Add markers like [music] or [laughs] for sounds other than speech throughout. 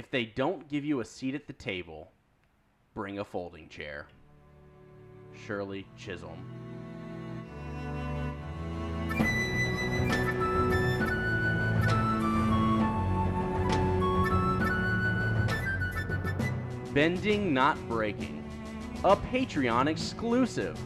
If they don't give you a seat at the table, bring a folding chair. Shirley Chisholm. Bending Not Breaking, a Patreon exclusive.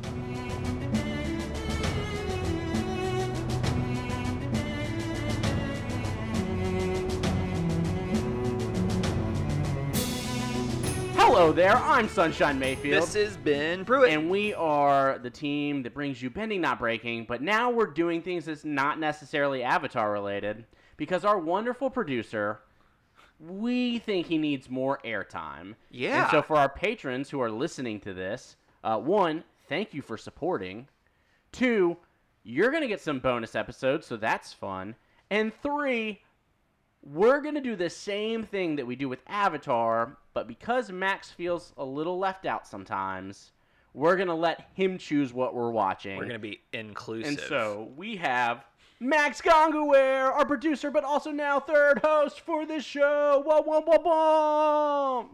Hello there, I'm Sunshine Mayfield. This is Ben Pruitt. and we are the team that brings you Bending Not Breaking, but now we're doing things that's not necessarily Avatar related because our wonderful producer, we think he needs more airtime. Yeah. And so for our patrons who are listening to this, uh, one, thank you for supporting. Two, you're going to get some bonus episodes, so that's fun. And three, we're going to do the same thing that we do with Avatar, but because Max feels a little left out sometimes, we're going to let him choose what we're watching. We're gonna be inclusive. and so we have Max Gongaware, our producer, but also now third host for this show. Whoa, whoa, whoa, whoa.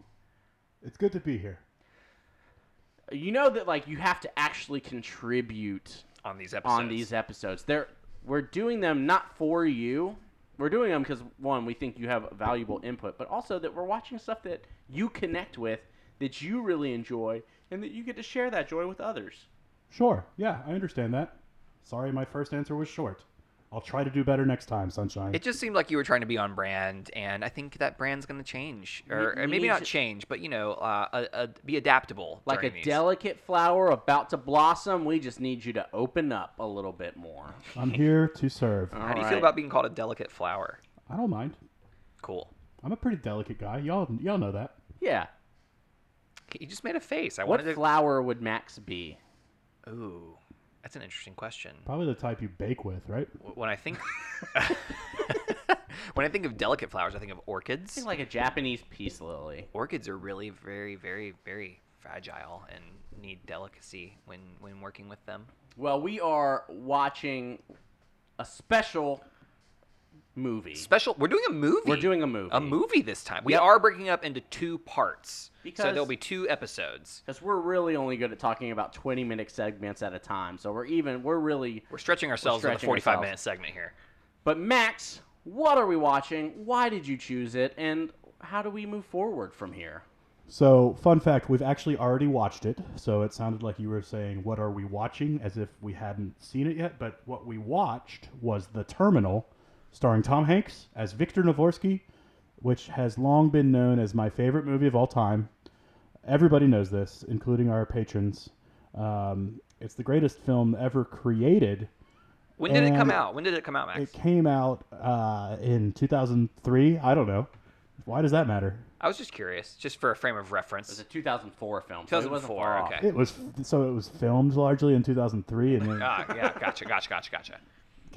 It's good to be here. You know that like you have to actually contribute on these episodes, on these episodes. They're we're doing them not for you. We're doing them because one, we think you have valuable input, but also that we're watching stuff that you connect with, that you really enjoy, and that you get to share that joy with others. Sure. Yeah, I understand that. Sorry, my first answer was short. I'll try to do better next time, Sunshine. It just seemed like you were trying to be on brand, and I think that brand's gonna change, or, or maybe not change, but you know, uh, uh, uh, be adaptable. Like a these. delicate flower about to blossom, we just need you to open up a little bit more. I'm here to serve. How do you feel about being called a delicate flower? I don't mind. Cool. I'm a pretty delicate guy. Y'all, y'all know that. Yeah. You just made a face. I What wanted to. flower would Max be? Ooh, that's an interesting question. Probably the type you bake with, right? When I think, [laughs] [laughs] when I think of delicate flowers, I think of orchids. Think like a Japanese peace lily. orchids are really very, very, very fragile and need delicacy when when working with them. Well, we are watching a special movie. Special. We're doing a movie. We're doing a movie. A movie this time. We Yep. are breaking up into two parts. so Because- there'll be two episodes. Because we're really only good at talking about 20 minute segments at a time. So we're even, we're really. We're stretching ourselves in stretching a 45 ourselves. minute segment here. But Max, what are we watching? Why did you choose it? And how do we move forward from here? So, fun fact: we've actually already watched it. So it sounded like you were saying, "What are we watching?" as if we hadn't seen it yet. But what we watched was The Terminal, starring Tom Hanks as Victor Navorski, which has long been known as my favorite movie of all time. Everybody knows this, including our patrons. Um, it's the greatest film ever created. When did it come out? When did it come out, Max? It came out uh, in 2003. I don't know. Why does that matter? I was just curious, just for a frame of reference. It was a 2004 film. so it wasn't 2004, okay. It was so it was filmed largely in 2003 and then ah, yeah, gotcha, gotcha, gotcha, gotcha.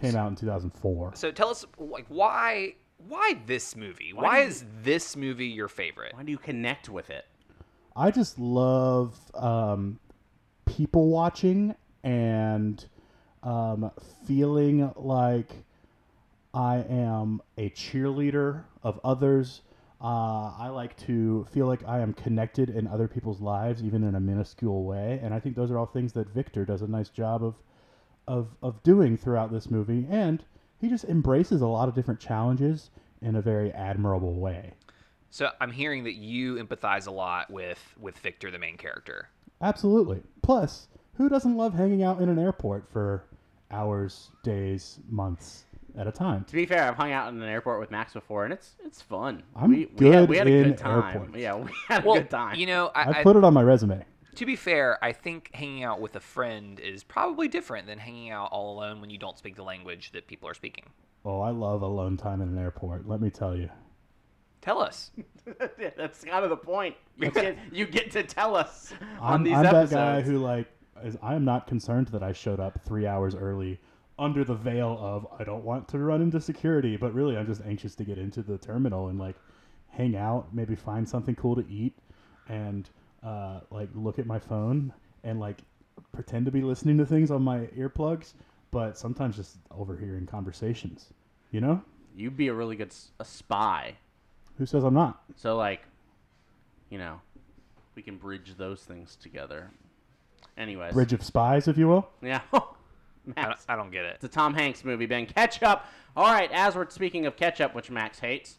Came out in 2004. So tell us, like, why, why this movie? Why Why, do you- is this movie your favorite? Why do you connect with it? I just love um, people watching and um, feeling like I am a cheerleader of others. Uh, I like to feel like I am connected in other people's lives, even in a minuscule way. And I think those are all things that Victor does a nice job of, of, of doing throughout this movie. And he just embraces a lot of different challenges in a very admirable way. So I'm hearing that you empathize a lot with with Victor, the main character. Absolutely. Plus, who doesn't love hanging out in an airport for hours, days, months at a time? To be fair, I've hung out in an airport with Max before, and it's it's fun. I'm we, we had, good we had a in good time. airports. Yeah, we had a Well, good time. you know, I, I I, put it on my resume. To be fair, I think hanging out with a friend is probably different than hanging out all alone when you don't speak the language that people are speaking. Oh, I love alone time in an airport. Let me tell you. Tell us. [laughs] That's kind of the point. You [laughs] get, you get to tell us on I'm, these I'm episodes. that guy who like is, I am not concerned that I showed up three hours early under the veil of I don't want to run into security, but really I'm just anxious to get into the terminal and like hang out, maybe find something cool to eat, and uh, like look at my phone and like pretend to be listening to things on my earplugs, but sometimes just overhearing conversations. You know? You'd be a really good s- a spy. Who says I'm not? So like, you know, we can bridge those things together. Anyways, Bridge of Spies, if you will. yeah. [laughs] I don't, Max, I don't get it. it's a Tom Hanks movie. Ben, ketchup. All right, as we're speaking of ketchup, which Max hates,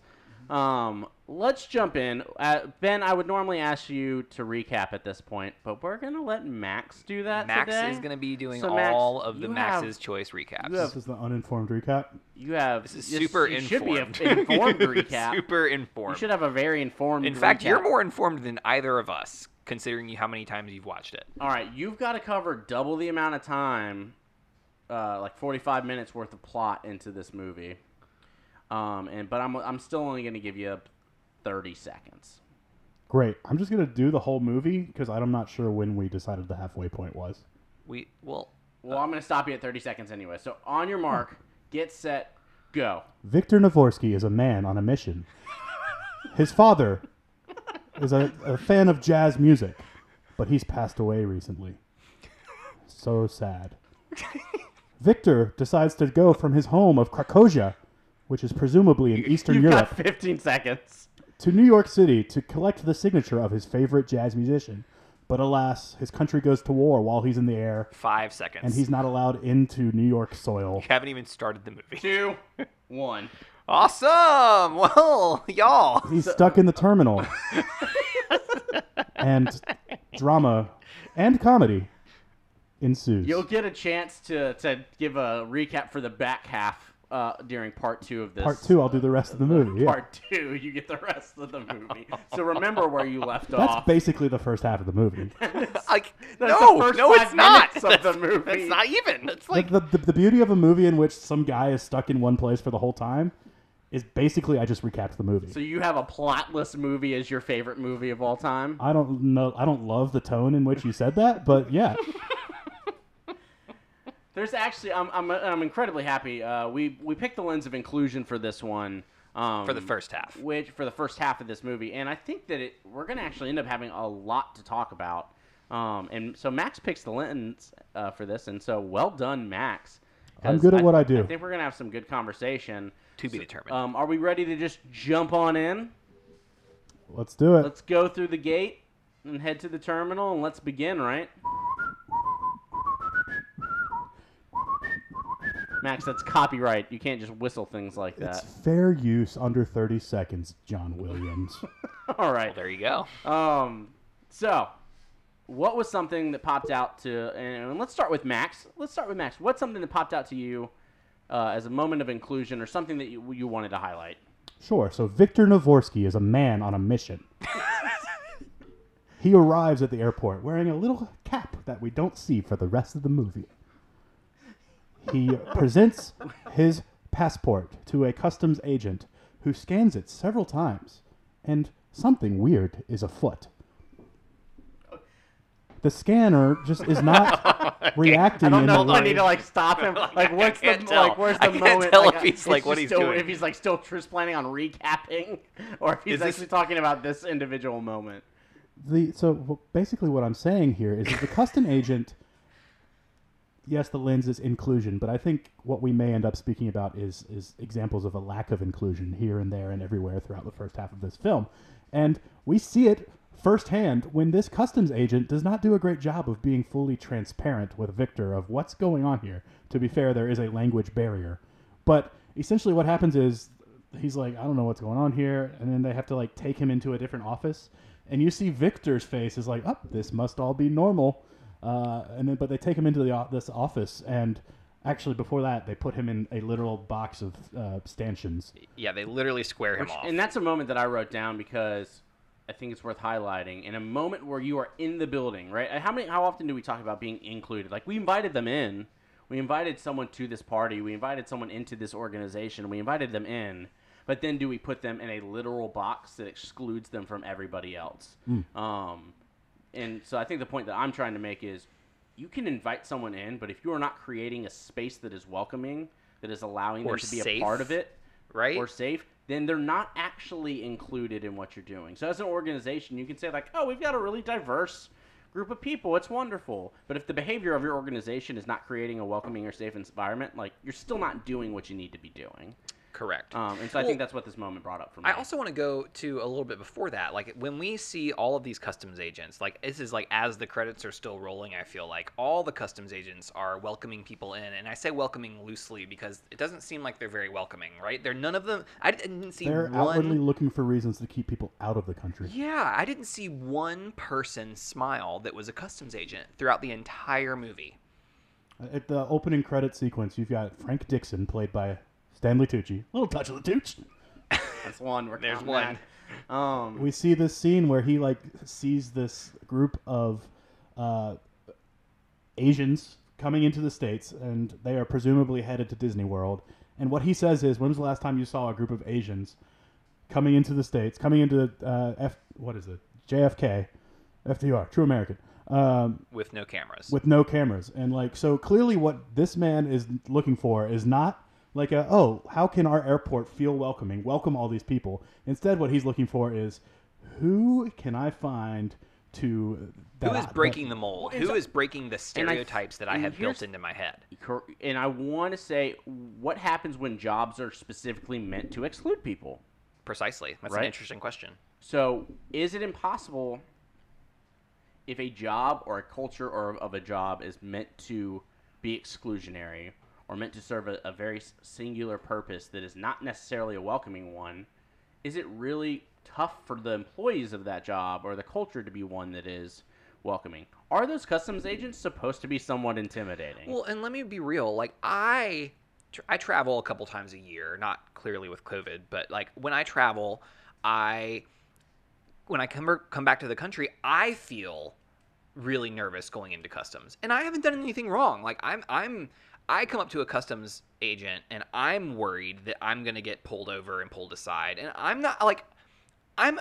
um, let's jump in. Uh, ben, I would normally ask you to recap at this point, but we're gonna let Max do that Max today. is going to be doing So, Max, all of the you have- Max's Choice recaps. you have- This is the uninformed recap. You have This is you- super you informed. Should be an informed [laughs] recap. super informed. You informed. should have a very informed. In fact, you're recap. more informed than either of us, considering you how many times you've watched it. All right, you've got to cover double the amount of time, uh, like 45 minutes worth of plot into this movie. Um, and but I'm I'm still only going to give you 30 seconds. Great. I'm just gonna do the whole movie because I'm not sure when we decided the halfway point was. We well, Well, I'm going to stop you at 30 seconds anyway. So on your mark, get set, go. Victor Navorski is a man on a mission. His father is a, a fan of jazz music, but he's passed away recently. So sad. Victor decides to go from his home of Krakozhia, which is presumably in Eastern You've Europe, got 15 seconds. to New York City to collect the signature of his favorite jazz musician. But alas, his country goes to war while he's in the air, five seconds. and he's not allowed into New York soil. You haven't even started the movie. Two, one. [laughs] Awesome! [laughs] Well, y'all. He's stuck in the terminal. [laughs] and drama and comedy ensues. You'll get a chance to, to give a recap for the back half uh, during part two of this. Part two, I'll do the rest of the movie. Yeah. Part two, you get the rest of the movie. So remember where you left That's off. That's basically the first half of the movie. [laughs] [laughs] Like, That's no, the first no, it's not. minutes of the movie. It's not even. It's like the, the, the beauty of a movie in which some guy is stuck in one place for the whole time is basically I just recapped the movie. So you have a plotless movie as your favorite movie of all time. I don't know. I don't love the tone in which you said that, but yeah, [laughs] There's actually, I'm, I'm, I'm incredibly happy. Uh, we we picked the lens of inclusion for this one. Um, for the first half. which for the first half of this movie, and I think that it we're gonna actually end up having a lot to talk about. Um, and so Max picks the lens uh, for this, and so well done, Max. I'm good at what I do. I think we're gonna have some good conversation. To be determined. Um, are we ready to just jump on in? let's do it. Let's go through the gate and head to the terminal, and let's begin. Right, Max? That's copyright. You can't just whistle things like that. It's that. fair use under 30 seconds, John Williams. [laughs] All right. there you go. Um, so, what was something that popped out to, and let's start with Max. Let's start with Max. What's something that popped out to you uh, as a moment of inclusion or something that you, you wanted to highlight? Sure. So Victor Navorski is a man on a mission. [laughs] he arrives at the airport wearing a little cap that we don't see for the rest of the movie. He presents his passport to a customs agent who scans it several times, and something weird is afoot. The scanner just is not [laughs] reacting I don't in know the if I way. need to like stop him. [laughs] Like, Like, I what's the can't tell. like? Where's I the can't moment? tell like, if he's, it's like, what just he's still, doing. If he's like still just planning on recapping, [laughs] or if he's Is this- actually talking about this individual moment. the so w- basically what I'm saying here is that the custom agent yes the lens is inclusion but I think what we may end up speaking about is is examples of a lack of inclusion here and there and everywhere throughout the first half of this film. And we see it firsthand when this customs agent does not do a great job of being fully transparent with Victor of what's going on here. To be fair there is a language barrier. But essentially what happens is he's like, I don't know what's going on here, and then they have to like take him into a different office, and you see Victor's face is like, oh, this must all be normal, uh, and then but they take him into the this office, and actually before that they put him in a literal box of uh, stanchions. Yeah, they literally square him Which- off. and that's a moment that I wrote down because I think it's worth highlighting. In a moment where you are in the building, right? How many? How often do we talk about being included? Like we invited them in. We invited someone to this party. We invited someone into this organization. We invited them in. But then do we put them in a literal box that excludes them from everybody else? Um, and so I think the point that I'm trying to make is you can invite someone in, but if you are not creating a space that is welcoming, that is allowing Or them to be safe. a part of it, right? or safe, then they're not actually included in what you're doing. So as an organization, you can say like, "Oh, we've got a really diverse group of people. It's wonderful." But if the behavior of your organization is not creating a welcoming or safe environment, like you're still not doing what you need to be doing. Correct. Um, and so I think that's what this moment brought up for me. I also want to go to a little bit before that. Like when we see all of these customs agents, like this is like as the credits are still rolling, I feel like all the customs agents are welcoming people in, and I say welcoming loosely because it doesn't seem like they're very welcoming, right? They're none of them. I didn't see They're one. outwardly looking for reasons to keep people out of the country. Yeah, I didn't see one person smile that was a customs agent throughout the entire movie. At the opening credit sequence, you've got Frank Dixon, played by Stanley Tucci. Little touch of the Tooch. that's one. We're There's one. that. Um, We see this scene where he like sees this group of uh, Asians coming into the states, and they are presumably headed to Disney World. And what he says is, "When was the last time you saw a group of Asians coming into the states, coming into uh, F what is it, JFK, FDR, True American?" Um, with no cameras. with no cameras and like so clearly what this man is looking for is not like a oh how can our airport feel welcoming welcome all these people instead what he's looking for is who can i find to that Who is breaking that- the mold? Well, Who it's- is breaking the stereotypes that I have built into my head? and I want to say, what happens when jobs are specifically meant to exclude people? Precisely. That's an interesting question. So, is it impossible if a job or a culture or of a job is meant to be exclusionary or meant to serve a, a very singular purpose that is not necessarily a welcoming one? Is it really tough for the employees of that job or the culture to be one that is welcoming? Are those customs agents supposed to be somewhat intimidating? Well, and let me be real. Like I, I travel a couple times a year. Not clearly with COVID, but like when I travel, I, when I come come back to the country, I feel really nervous going into customs, and I haven't done anything wrong. Like I'm, I'm, I come up to a customs agent, and I'm worried that I'm gonna get pulled over and pulled aside, and I'm not like, I'm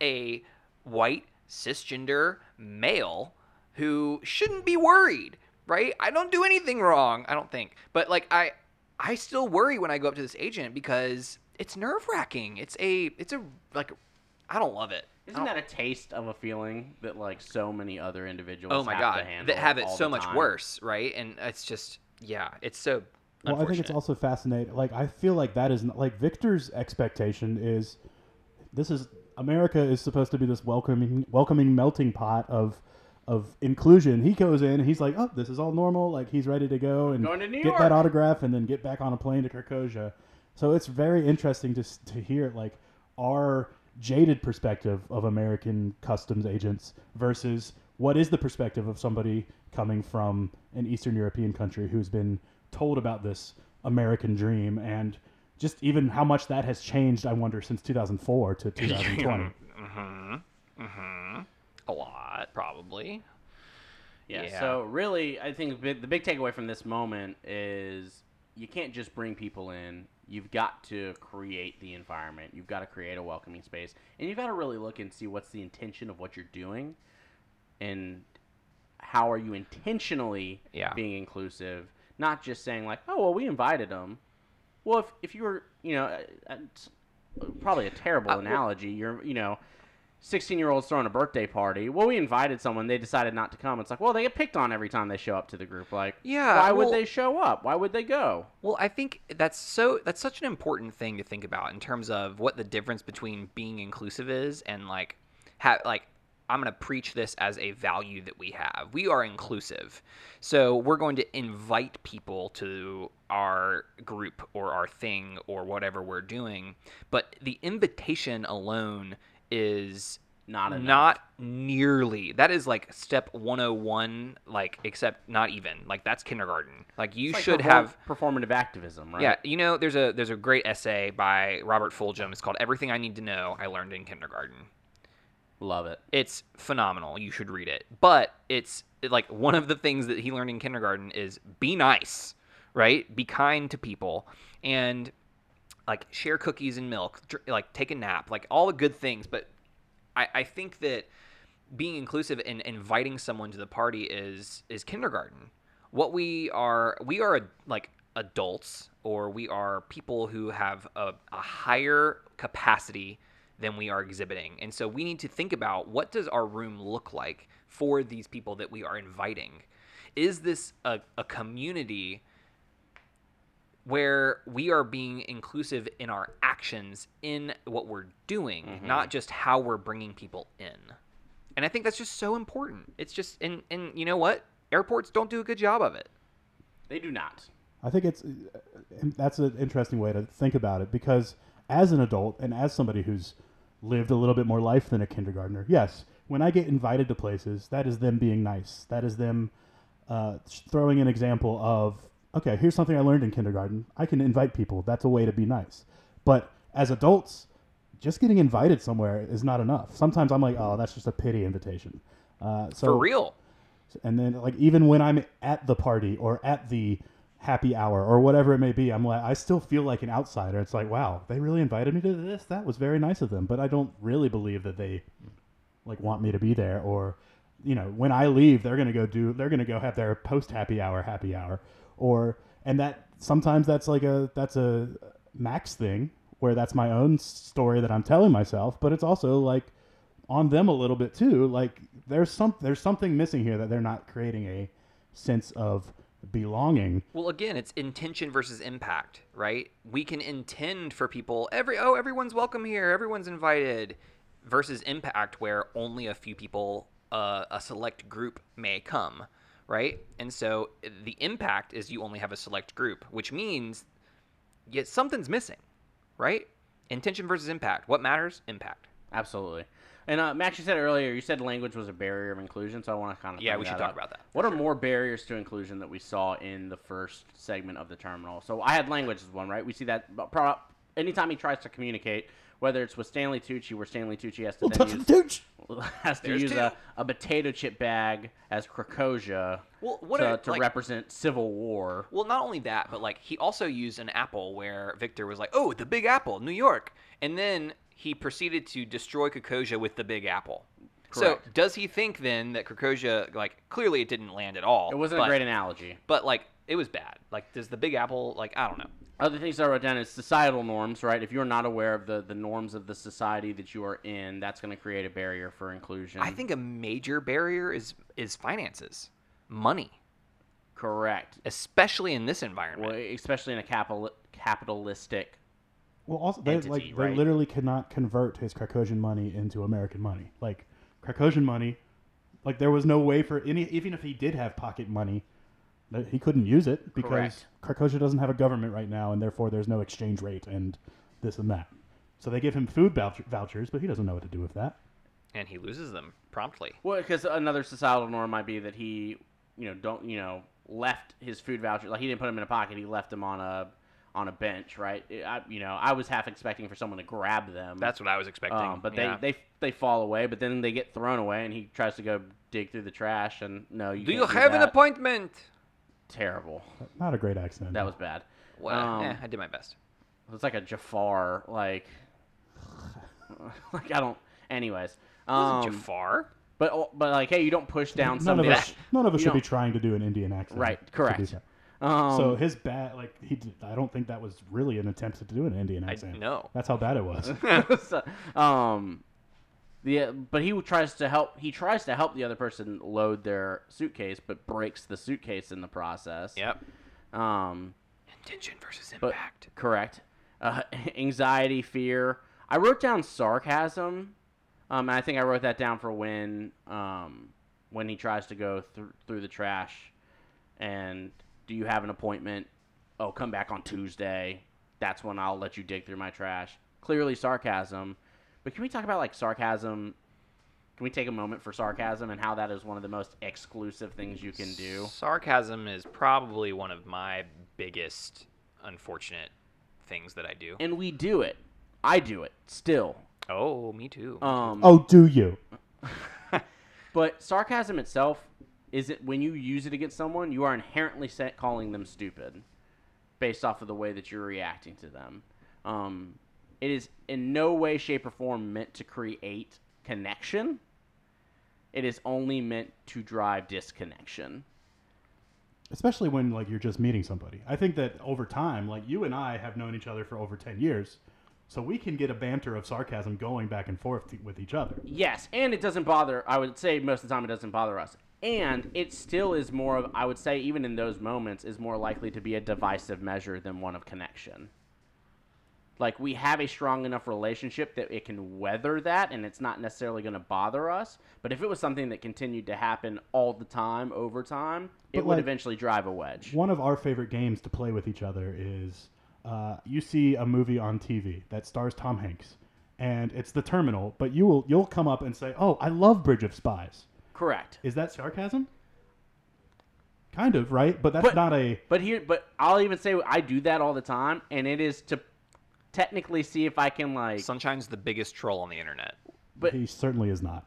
a white cisgender male who shouldn't be worried, right? I don't do anything wrong, I don't think. But like I I still worry when I go up to this agent because it's nerve-wracking. It's a it's a like I don't love it. Isn't that a taste of a feeling that like so many other individuals Oh my have god, to that have it so much worse, right? And it's just yeah, it's so well i think it's also fascinating like i feel like that is not, like victor's expectation is this is america is supposed to be this welcoming welcoming melting pot of of inclusion he goes in and he's like oh this is all normal like he's ready to go and to get York. that autograph and then get back on a plane to Kyrgyzstan. So it's very interesting to to hear like our jaded perspective of American customs agents versus what is the perspective of somebody coming from an Eastern European country who's been told about this American dream and just even how much that has changed. I wonder since 2004 to [laughs] 2020. Mm-hmm. Mm-hmm. a lot probably. Yeah, Yeah. So really, I think the the big takeaway from this moment is you can't just bring people in. You've got to create the environment. You've got to create a welcoming space, and you've got to really look and see what's the intention of what you're doing, and how are you intentionally Yeah. being inclusive, not just saying like, oh well, we invited them. Well, if if you were, you know, uh, probably a terrible Uh, well- analogy. You're, you know. 16 year olds throwing a birthday party. Well, we invited someone. They decided not to come. It's like, well, they get picked on every time they show up to the group. Like, Yeah, why would they show up? Why would they go? Well, I think that's so that's such an important thing to think about in terms of what the difference between being inclusive is and like ha- like I'm going to preach this as a value that we have. We are inclusive. So, we're going to invite people to our group or our thing or whatever we're doing, but the invitation alone is Not enough. not nearly that is like step 101 like except not even like that's kindergarten like you like should have performative activism, right? yeah, you know, there's a there's a great essay by Robert Fulghum. It's called "Everything I Need to Know I Learned in Kindergarten." Love it. It's phenomenal. You should read it. But it's like one of the things that he learned in kindergarten is be nice, right? Be kind to people, and like share cookies and milk, like take a nap, like all the good things. But I, I think that being inclusive and inviting someone to the party is is kindergarten. What we are, we are like adults, or we are people who have a, a higher capacity than we are exhibiting, and so we need to think about what does our room look like for these people that we are inviting. Is this a, a community where we are being inclusive in our actions in what we're doing, mm-hmm. not just how we're bringing people in. And I think that's just so important. It's just and and you know what? Airports don't do a good job of it. They do not. I think it's uh, that's an interesting way to think about it because as an adult and as somebody who's lived a little bit more life than a kindergartner, yes, when I get invited to places, that is them being nice. That is them uh, throwing an example of okay, here's something I learned in kindergarten. I can invite people. That's a way to be nice. But as adults, just getting invited somewhere is not enough. Sometimes I'm like, oh, that's just a pity invitation. Uh, so For real. and then like even when I'm at the party or at the happy hour or whatever it may be, I'm like I still feel like an outsider. It's like, wow, they really invited me to this. That was very nice of them. But I don't really believe that they like want me to be there or you know, when I leave, they're gonna go do they're gonna go have their post happy hour happy hour. Or and that sometimes that's like a that's a max thing where that's my own story that I'm telling myself, but it's also like on them a little bit too. Like there's some there's something missing here that they're not creating a sense of belonging. Well, again, it's intention versus impact, right? We can intend for people every oh everyone's welcome here, everyone's invited, versus impact where only a few people, uh, a select group may come, right? And so the impact is you only have a select group, which means yet something's missing, right? Intention versus impact. What matters? Impact. Absolutely. And uh, Max, you said earlier, you said language was a barrier of inclusion, so I want to kind of Yeah, bring we should talk up. about that. What are more barriers to inclusion that we saw in the first segment of the terminal? So I had language as one, right? We see that but anytime he tries to communicate, whether it's with Stanley Tucci, where Stanley Tucci has to then use, [laughs] has to There's use a, a potato chip bag as Krakozhia Well, what to, are- to like- represent civil war. Well, not only that, but like he also used an apple where Victor was like, "Oh, the Big Apple, New York," and then he proceeded to destroy Krakozhia with the Big Apple. Correct. So does he think then that Krakozhia, like, clearly it didn't land at all? It wasn't but, a great analogy. but like it was bad. Like, does the Big Apple, like, I don't know. Other things I wrote down is societal norms, right? If you're not aware of the, the norms of the society that you are in, that's going to create a barrier for inclusion. I think a major barrier is is finances, money, correct. especially in this environment. Well, especially in a capital capitalistic. Well, also they entity, like they right? literally cannot convert his Krakozhian money into American money. Like Krakozhian money, like there was no way for any even if he did have pocket money, he couldn't use it because Correct. Krakozhia doesn't have a government right now, and therefore there's no exchange rate and this and that. So they give him food voucher- vouchers, but he doesn't know what to do with that. and he loses them promptly. Well, because another societal norm might be that he, you know, don't you know, left his food voucher like he didn't put them in a pocket. He left them on a on a bench, right? I, you know, I was half expecting for someone to grab them. That's what I was expecting. Um, but yeah. they, they they fall away, but then they get thrown away, and he tries to go dig through the trash, and no, you do can't you do have an appointment? Terrible. Not a great accent. That was bad. Well, Um, eh, I did my best. It's like a Jafar, like, [laughs] like I don't. Anyways, It wasn't um, Jafar. but but like, hey, you don't push down none of us. that- None of us you should be trying to do an Indian accent. Right, to do correct. That. Um, so his bad, like he, did, I don't think that was really an attempt to do an Indian I accent. know. That's how bad it was. [laughs] [laughs] so, um, the but he tries to help. He tries to help the other person load their suitcase, but breaks the suitcase in the process. Yep. Um, Intention versus but impact. correct. Uh, [laughs] anxiety, fear. I wrote down sarcasm. Um, and I think I wrote that down for when um, when he tries to go thr through the trash. And do you have an appointment? Oh, come back on Tuesday. That's when I'll let you dig through my trash. Clearly sarcasm. But can we talk about like sarcasm? Can we take a moment for sarcasm and how that is one of the most exclusive things you can do? Sarcasm is probably one of my biggest unfortunate things that I do. And we do it. I do it still. Oh, me too. Um, oh, do you? [laughs] But sarcasm itself is it when you use it against someone, you are inherently set calling them stupid, based off of the way that you're reacting to them. Um, it is in no way, shape, or form meant to create connection. It is only meant to drive disconnection. especially when like you're just meeting somebody. I think that over time, like you and I have known each other for over ten years, so we can get a banter of sarcasm going back and forth t- with each other. Yes, and it doesn't bother. I would say most of the time it doesn't bother us. And it still is more of I would say even in those moments is more likely to be a divisive measure than one of connection. Like we have a strong enough relationship that it can weather that and it's not necessarily going to bother us, but if it was something that continued to happen all the time over time, it But, would like, eventually drive a wedge. One of our favorite games to play with each other is uh, you see a movie on TV that stars Tom Hanks, and it's The Terminal, but you will you'll come up and say, "Oh, I love Bridge of Spies." Correct. Is that sarcasm? Kind of, right? But that's But- not a. But here, but I'll even say I do that all the time, and it is to technically see if I can like. Sunshine's the biggest troll on the internet. But he certainly is not.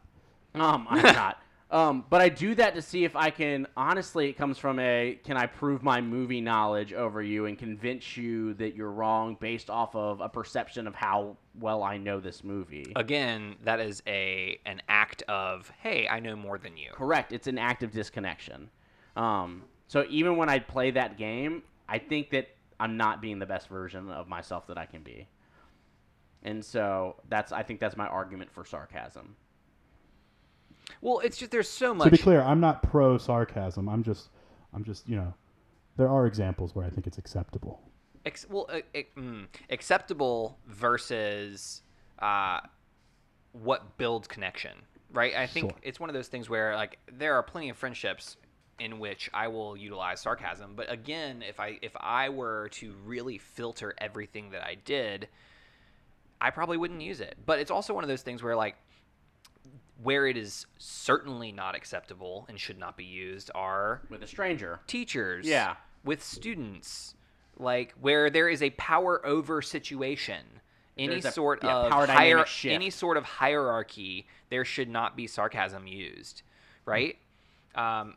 um, I'm not. Um, but I do that to see if I can. Honestly, it comes from a can I prove my movie knowledge over you and convince you that you're wrong based off of a perception of how well I know this movie. Again, that is a an act of hey, I know more than you. Correct. It's an act of disconnection. Um, so even when I play that game, I think that I'm not being the best version of myself that I can be. And so that's I think that's my argument for sarcasm. Well, it's just there's so much. To be clear, I'm not pro sarcasm. I'm just, I'm just, you know, there are examples where I think it's acceptable. Ex- well, uh, mm, acceptable versus uh, what builds connection, right? I think Sure. it's one of those things where like there are plenty of friendships in which I will utilize sarcasm, but again, if I if I were to really filter everything that I did, I probably wouldn't use it. But it's also one of those things where like where it is certainly not acceptable and should not be used are With a stranger. teachers Yeah. with students like where there is a power over situation any There's a- sort yeah, of power hier- dynamic shift. any sort of hierarchy there should not be sarcasm used right um,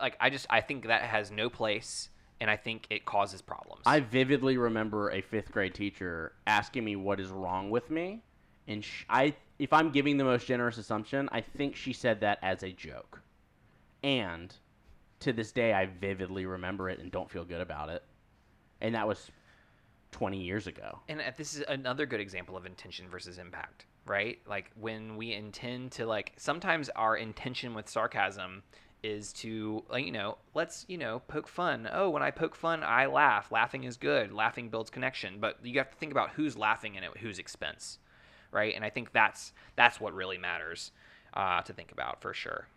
like i just i think that has no place and i think it causes problems I vividly remember a fifth grade teacher asking me what is wrong with me, and sh- I, if I'm giving the most generous assumption, I think she said that as a joke, and to this day I vividly remember it and don't feel good about it, and that was 20 years ago. and uh, this is another good example of intention versus impact right? Like when we intend to like sometimes our intention with sarcasm is to you know let's you know poke fun. Oh when i poke fun i laugh. Laughing is good. Laughing builds connection. But you have to think about who's laughing and at whose expense right and i think that's that's what really matters uh, to think about for sure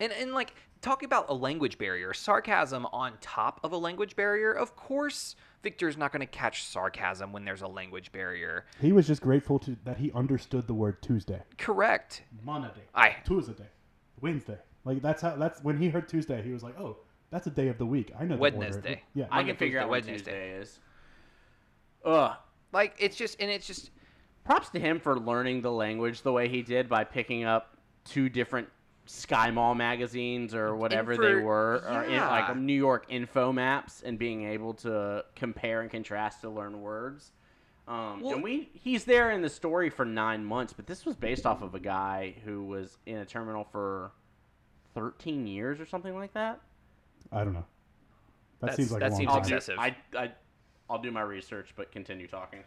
and and like talking about a language barrier, sarcasm on top of a language barrier. Of course, Victor's not going to catch sarcasm when there's a language barrier. He was just grateful to that he understood the word Tuesday. Correct. Monday. I- Tuesday. Wednesday. Like that's how that's when he heard Tuesday, he was like, "Oh, that's a day of the week. I know the. Wednesday. Yeah. I Monday, can figure Tuesday, out what Wednesday. Tuesday is. Ugh. Like it's just and it's just Props to him for learning the language the way he did by picking up two different Sky Mall magazines or whatever they for- were, or in, like New York info maps, and being able to compare and contrast to learn words. Um, Well- and we he's there in the story for nine months, but this was based off of a guy who was in a terminal for thirteen years or something like that. I don't know. That seems like that a long seems time. Excessive. I, I, I'll do my research, but continue talking.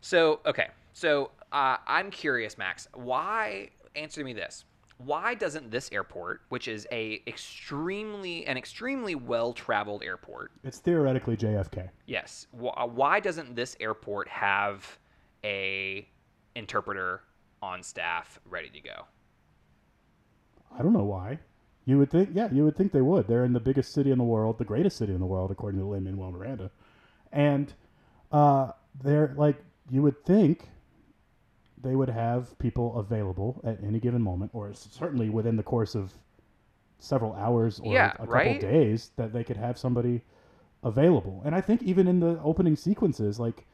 so okay. So uh, I'm curious, Max. Why? Answer me this. Why doesn't this airport, which is a extremely an extremely well traveled airport, It's theoretically JFK. Yes. Wh- uh, Why doesn't this airport have a interpreter on staff ready to go? I don't know why. You would think, yeah, you would think they would. They're in the biggest city in the world, the greatest city in the world, according to Lin Manuel Miranda, and uh, they're like you would think they would have people available at any given moment, or certainly within the course of several hours or Yeah, a couple right? days, that they could have somebody available. And I think even in the opening sequences, like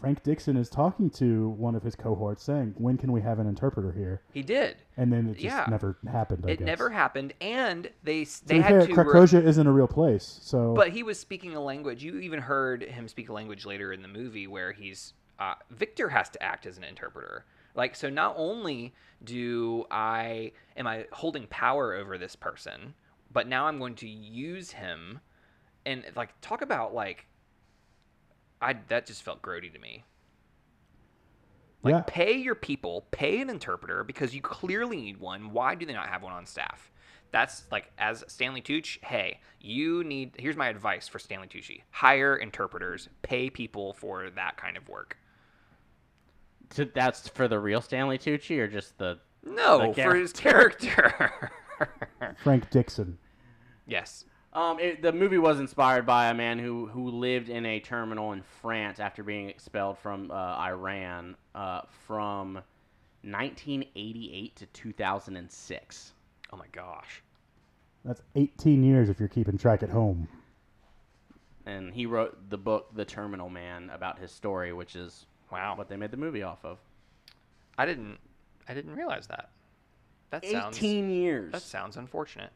Frank Dixon is talking to one of his cohorts, saying, "When can we have an interpreter here?" He did. And then it just Yeah. never happened. I It guess. never happened, and they they had fair, to. re- Krakozhia isn't a real place, so but he was speaking a language. You even heard him speak a language later in the movie where he's uh, Victor has to act as an interpreter. Like so, not only do I am I holding power over this person, but now I'm going to use him, and like talk about like, I that just felt grody to me. Like yeah, pay your people, pay an interpreter because you clearly need one. Why do they not have one on staff? That's like as Stanley Tucci. Hey, you need. Here's my advice for Stanley Tucci: hire interpreters, pay people for that kind of work. To, that's for the real Stanley Tucci or just the No, The for his [laughs] character. Frank Dixon. yes. Um, it, the movie was inspired by a man who, who lived in a terminal in France after being expelled from uh, Iran uh, from 1988 to 2006. Oh my gosh. That's 18 years if you're keeping track at home. And he wrote the book The Terminal Man about his story, which is Wow. what they made the movie off of. I didn't. I didn't realize that. That 18 sounds. years. That sounds unfortunate.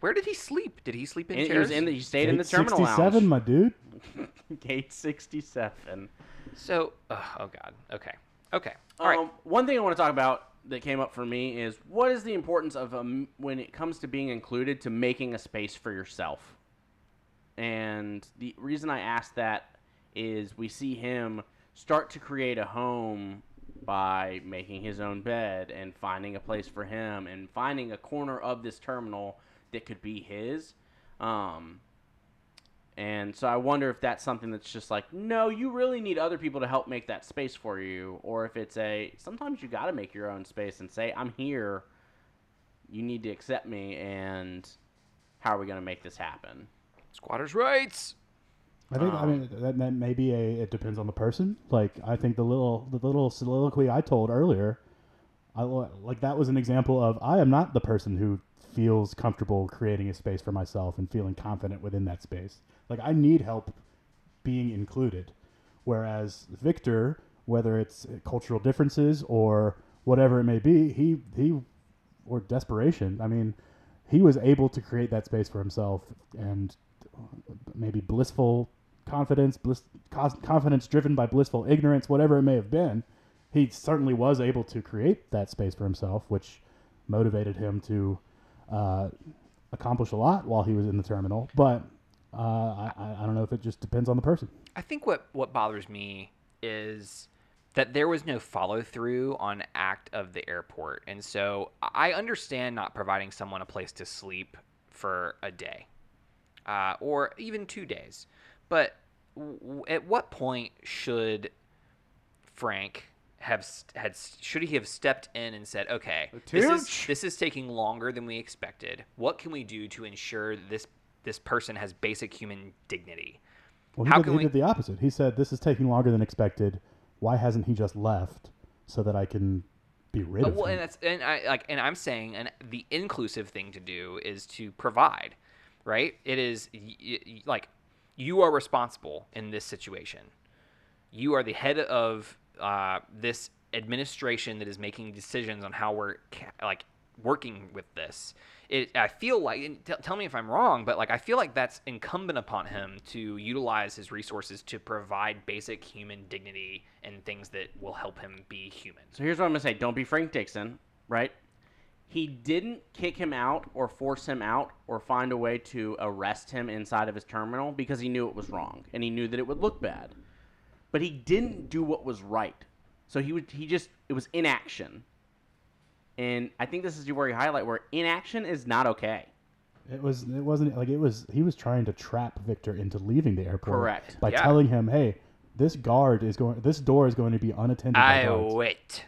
Where did he sleep? Did he sleep in And it chairs? was in the, he stayed in the Gate terminal 67, lounge. my dude. [laughs] Gate 67. So, uh, oh god. Okay. Okay. All right. Um, one thing I want to talk about that came up for me is what is the importance of um, when it comes to being included to making a space for yourself. And the reason I ask that is we see him start to create a home by making his own bed and finding a place for him and finding a corner of this terminal that could be his. Um, and so I wonder if that's something that's just like, no, you really need other people to help make that space for you, or if it's a sometimes you got to make your own space and say, I'm here. You need to accept me, and how are we going to make this happen? Squatters' rights. I think I Um, mean that, that may be a it depends on the person. Like I think the little the little soliloquy I told earlier, I like that was an example of I am not the person who feels comfortable creating a space for myself and feeling confident within that space. Like I need help being included. Whereas Victor, whether it's cultural differences or whatever it may be, he he or desperation. I mean, he was able to create that space for himself and maybe blissful confidence, bliss, confidence driven by blissful ignorance, whatever it may have been. He certainly was able to create that space for himself, which motivated him to uh, accomplish a lot while he was in the terminal. But uh, I, I don't know if it just depends on the person. I think what what bothers me is that there was no follow through on act of the airport, and so I understand not providing someone a place to sleep for a day, uh, or even two days. But w- at what point should Frank have had should he have stepped in and said, "Okay, this is this is taking longer than we expected. What can we do to ensure this this person has basic human dignity?" Well, he, How did, can he we- did the opposite. He said, "This is taking longer than expected. Why hasn't he just left so that I can be rid Uh, of well, him?" and that's and I like and I'm saying and the inclusive thing to do is to provide, right? It is y- y- like you are responsible in this situation. You are the head of uh, this administration that is making decisions on how we're ca- like working with this. It, I feel like, t- tell me if I'm wrong, but like I feel like that's incumbent upon him to utilize his resources to provide basic human dignity and things that will help him be human. So here's what I'm to say don't be Frank Dixon, right? He didn't kick him out or force him out or find a way to arrest him inside of his terminal because he knew it was wrong and he knew that it would look bad. But he didn't do what was right. So he would he just it was inaction. And I think this is where you highlight where inaction is not okay. It was. It wasn't like it was. He was trying to trap Victor into leaving the airport. Correct. By Yeah. telling him, "Hey, this guard is going. This door is going to be unattended by I guards." wait.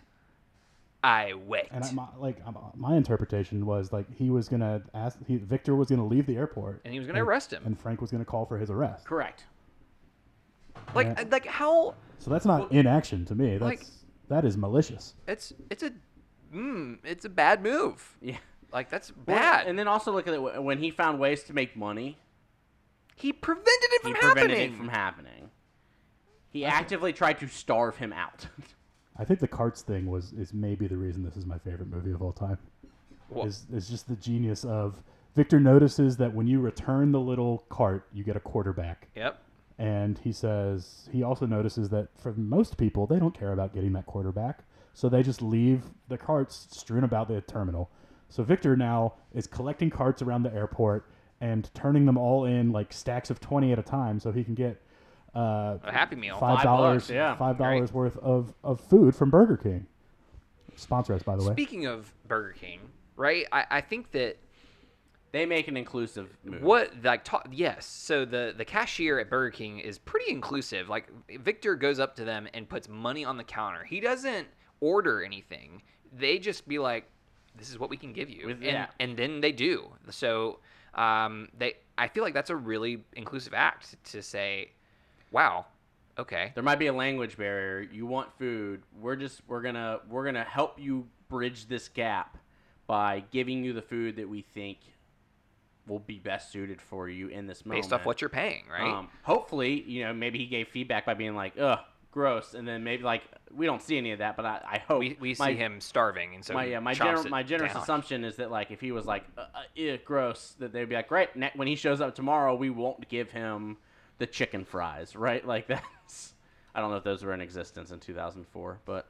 I wait. And I, my, like um, my interpretation was like he was gonna ask. He, Victor was gonna leave the airport, and he was going to arrest him. and Frank was gonna call for his arrest. Correct. Like, Yeah. like how? So that's not inaction to me. That's Like- that is malicious. It's it's a, mm, it's a bad move. Yeah. Like that's Well, bad. And then also look at it when he found ways to make money, he prevented it he from prevented happening. it from happening. He actively tried to starve him out. [laughs] I think the carts thing was is maybe the reason this is my favorite movie of all time. Is is just the genius of Victor notices that when you return the little cart, you get a quarterback. Yep. And he says he also notices that for most people, they don't care about getting that quarterback. So they just leave the carts strewn about the terminal. So Victor now is collecting carts around the airport and turning them all in like stacks of 20 at a time so he can get uh, A Happy Meal. five Five dollars yeah. five dollars worth of, of food from Burger King. Sponsor us, by the way. Speaking of Burger King, right? I, I think that They make an inclusive move. What like ta- yes. So the the cashier at Burger King is pretty inclusive. Like Victor goes up to them and puts money on the counter. He doesn't order anything. They just be like, "This is what we can give you," With- and, yeah. and then they do. So um, they, I feel like that's a really inclusive act to say, "Wow, okay." There might be a language barrier. You want food. We're just we're gonna we're gonna help you bridge this gap by giving you the food that we think will be best suited for you in this moment. Based off what you're paying, right? Um, hopefully, you know, maybe he gave feedback by being like, "Ugh, gross," and then maybe like we don't see any of that, but I, I hope we we see my, him starving, and so my yeah, my, gener- my generous down. assumption is that like if he was like, uh, uh, gross, that they'd be like, great. Ne- when he shows up tomorrow, we won't give him the chicken fries, right? [laughs] Like that's. I don't know if those were in existence in 2004, but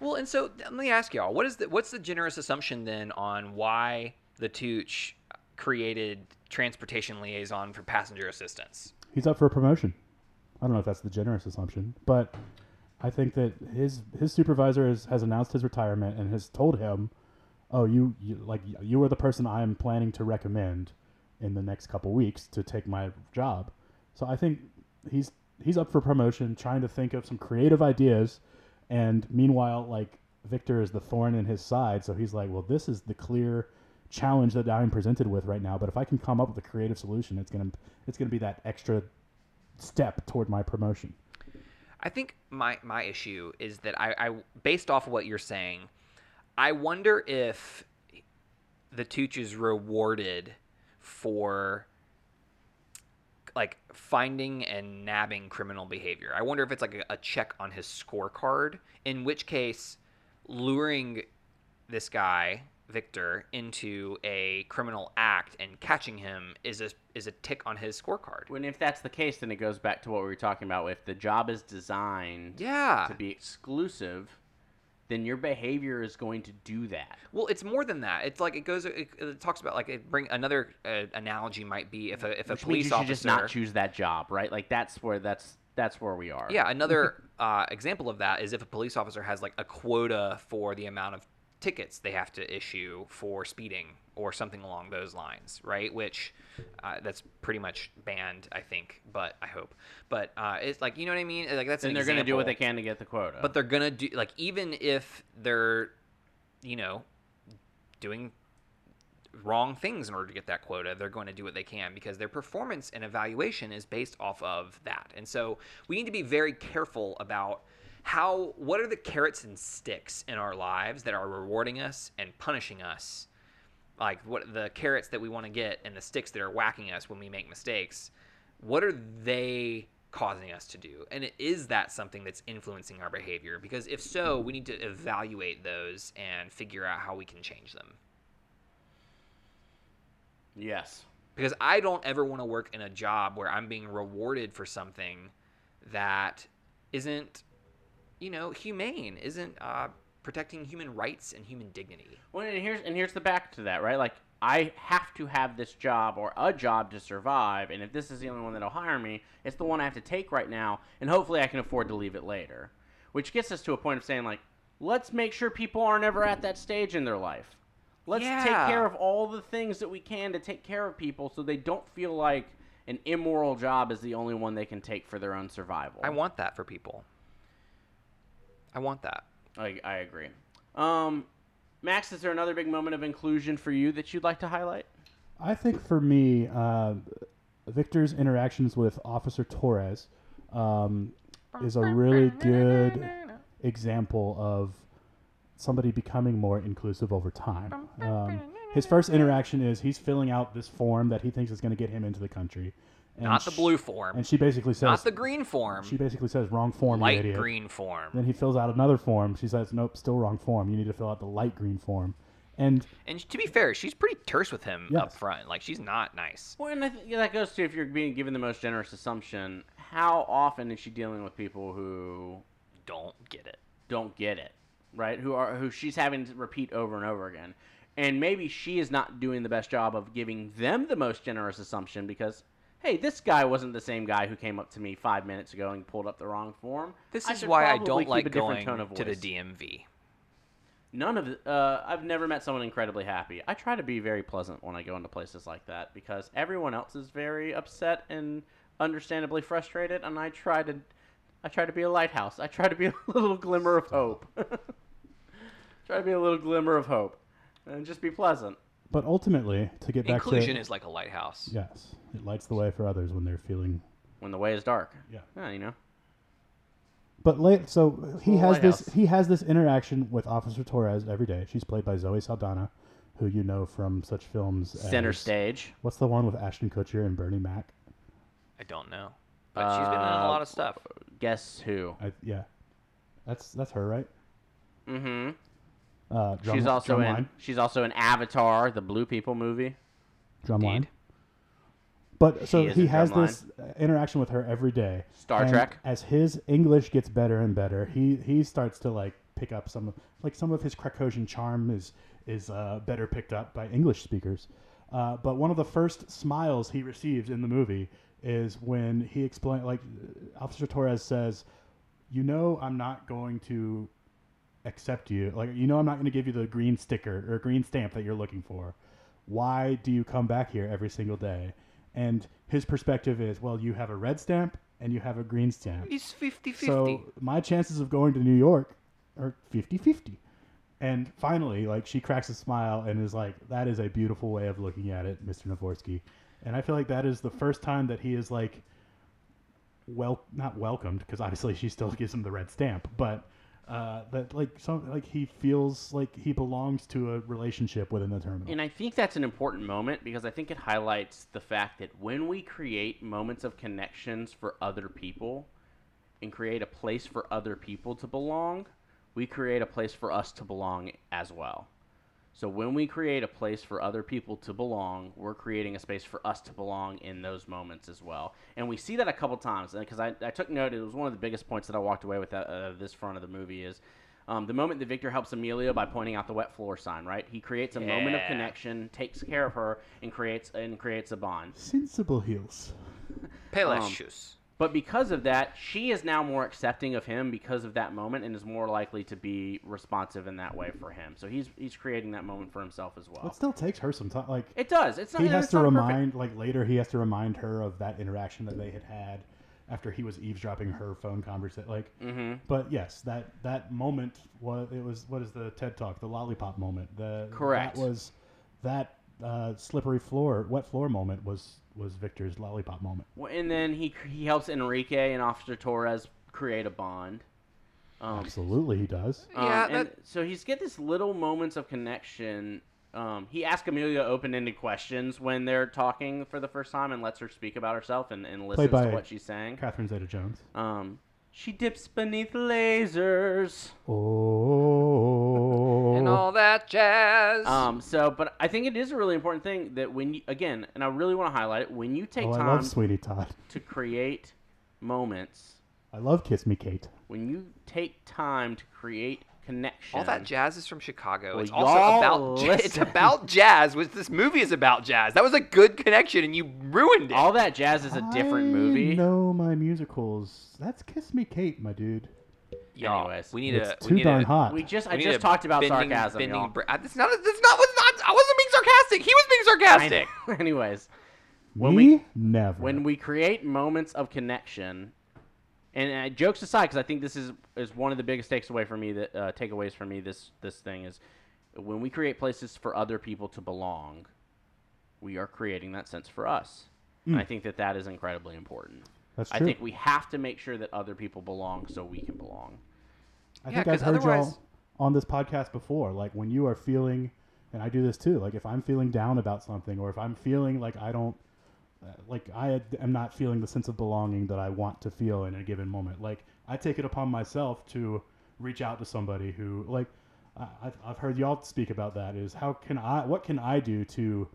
Well, and so let me ask y'all, what is the what's the generous assumption then on why the Tooch created transportation liaison for passenger assistance? He's up for a promotion. I don't know if that's the generous assumption, but I think that his his supervisor has, has announced his retirement and has told him, "Oh, you, you like you are the person I am planning to recommend in the next couple weeks to take my job." So I think he's he's up for promotion, trying to think of some creative ideas, and meanwhile, like Victor is the thorn in his side, so he's like, "Well, this is the clear." challenge that I'm presented with right now but if I can come up with a creative solution it's to it's to be that extra step toward my promotion. I think my my issue is that I, I based off of what you're saying, I wonder if the Tooch is rewarded for like finding and nabbing criminal behavior. I wonder if it's like a, a check on his scorecard, in which case luring this guy Victor into a criminal act and catching him is a is a tick on his scorecard. when if that's the case, then it goes back to what we were talking about. If the job is designed Yeah. to be exclusive, then your behavior is going to do that. Well, it's more than that. It's like it goes. It, it talks about like it bring another uh, analogy might be if a if a Which means police you officer. just not choose that job, right? Like that's where that's that's where we are. yeah, another [laughs] uh, example of that is if a police officer has like a quota for the amount of tickets they have to issue for speeding or something along those lines, right? Which uh, that's pretty much banned, I think, but I hope. But uh, it's like you know what I mean. Like that's Then an they're going to do what they can to get the quota. but they're gonna do like even if they're you know doing wrong things in order to get that quota they're going to do what they can because their performance and evaluation is based off of that and so we need to be very careful about how what are the carrots and sticks in our lives that are rewarding us and punishing us? Like what the carrots that we want to get and the sticks that are whacking us when we make mistakes what are they causing us to do? And is that something that's influencing our behavior because if so we need to evaluate those and figure out how we can change them. Yes. because i don't ever want to work in a job where i'm being rewarded for something that isn't you know humane isn't uh, protecting human rights and human dignity Well, and here's and here's the back to that, right? Like I have to have this job or a job to survive, and if this is the only one that'll hire me, it's the one I have to take right now, and hopefully I can afford to leave it later. Which gets us to a point of saying like, let's make sure people aren't ever at that stage in their life. Let's take care of all the things that we can to take care of people so they don't feel like an immoral job is the only one they can take for their own survival. i want that for people i want that I, I agree. Um, Max, is there another big moment of inclusion for you that you'd like to highlight? I think for me, uh, Victor's interactions with Officer Torres um, is a really good example of somebody becoming more inclusive over time. Um, his first interaction is he's filling out this form that he thinks is going to get him into the country. And not the sh- blue form And she basically says, not the green form she basically says, wrong form, you light idiot. green form Then he fills out another form. She says, nope, still wrong form. You need to fill out the light green form. And And to be fair, she's pretty terse with him Yes. up front. Like she's not nice. Well, and I think that goes to if you're being given the most generous assumption, how often is she dealing with people who Don't get it. don't get it, right? Who are who she's having to repeat over and over again, and maybe she is not doing the best job of giving them the most generous assumption because. Hey, this guy wasn't the same guy who came up to me five minutes ago and pulled up the wrong form. This I is why I don't like going to the. DMV. none of the, uh, I've never met someone incredibly happy. I try to be very pleasant when I go into places like that because everyone else is very upset and understandably frustrated, and I try to, I try to be a lighthouse. I try to be [laughs] a little glimmer of hope. [laughs] try to be a little glimmer of hope, and just be pleasant. But ultimately, to get back to Inclusion to is like a lighthouse. yes, it lights the way for others when they're feeling When the way is dark. yeah. Yeah, you know. But late, so he Little has this lighthouse. he has this interaction with Officer Torres every day. She's played by Zoe Saldana, who you know from such films Center as, stage. What's the one with Ashton Kutcher and Bernie Mac? I don't know, but she's been in a Uh, lot of stuff. Guess who? I, yeah, that's that's her, right? Mm-hmm. Uh, drum, she's also in. Drumline. She's also in Avatar, the Blue People movie. Drumline. But so She he has Drumline. this uh, interaction with her every day. Star and Trek. As his English gets better and better, he he starts to like pick up some of like some of his Krakozhian charm is is uh, better picked up by English speakers. Uh, but one of the first smiles he receives in the movie is when he explain like Officer Torres says, "You know, I'm not going to accept you. Like, you know, I'm not going to give you the green sticker or green stamp that you're looking for. Why do you come back here every single day? And his perspective is, well, you have a red stamp and you have a green stamp. He's 50 50. So my chances of going to New York are 50 50. And finally, like, she cracks a smile and is like, that is a beautiful way of looking at it, Mr. Navorski. And I feel like that is the first time that he is like, well, not welcomed, because obviously she still [laughs] gives him the red stamp, but uh, that like some like he feels like he belongs to a relationship within the terminal. And I think that's an important moment because I think it highlights the fact that when we create moments of connections for other people and create a place for other people to belong, we create a place for us to belong as well. So when we create a place for other people to belong, we're creating a space for us to belong in those moments as well. And we see that a couple times because I, I took note. It was one of the biggest points that I walked away with that, uh, this front of the movie is um, the moment that Victor helps Amelia by pointing out the wet floor sign. Right, he creates a moment of connection, takes care of her, and creates and creates a bond. Sensible heels. Payless um, shoes. But because of that, she is now more accepting of him because of that moment, and is more likely to be responsive in that way for him. So he's he's creating that moment for himself as well. It still takes her some time. Like It does. It's not. he has to not perfect. remind, like later, he has to remind her of that interaction that they had had after he was eavesdropping her phone conversation. Like, Mhm. but yes, that that moment was it was what is the TED Talk, the lollipop moment. The Correct. That was that uh, slippery floor, wet floor moment was was Victor's lollipop moment. Well, And then he he helps Enrique and Officer Torres create a bond. Um, Absolutely, he does. um, Yeah, and that- so he's get this little moments of connection. Um, he asks Amelia open-ended questions when they're talking for the first time and lets her speak about herself and, and listens by to what she's saying. Catherine Zeta-Jones. Um, she dips beneath lasers. Oh, and all that jazz. Um, so, but I think it is a really important thing that when you, again, and I really want to highlight it, when you take oh, I time love Sweeney Todd. to create moments, I love Kiss Me Kate. when you take time to create connection, all that jazz is from Chicago. Well, it's also y'all about [laughs] j- it's listen. about jazz. Which this movie is about jazz. That was a good connection, and you ruined it. all that jazz is a different I movie. know my musicals. That's Kiss Me Kate, my dude. Y'all, Anyways. we need It's to. too we need darn to, hot. We just, I we just talked about bending- sarcasm, bending y'all. br- That's not. That's not. Was not. I wasn't being sarcastic. He was being sarcastic. [laughs] [laughs] Anyways, when Me? we never. when we create moments of connection, and uh, jokes aside, because I think this is is one of the biggest takes away for me that uh, takeaways for me this this thing is when we create places for other people to belong, we are creating that sense for us. And I think that that is incredibly important. That's I think we have to make sure that other people belong so we can belong. I Yeah, think I've 'cause heard otherwise- y'all on this podcast before. Like when you are feeling, and I do this too. Like if I'm feeling down about something, or if I'm feeling like I don't, like I am not feeling the sense of belonging that I want to feel in a given moment. Like I take it upon myself to reach out to somebody who, like, I've, I've heard y'all speak about that. Is how can I? What can I do to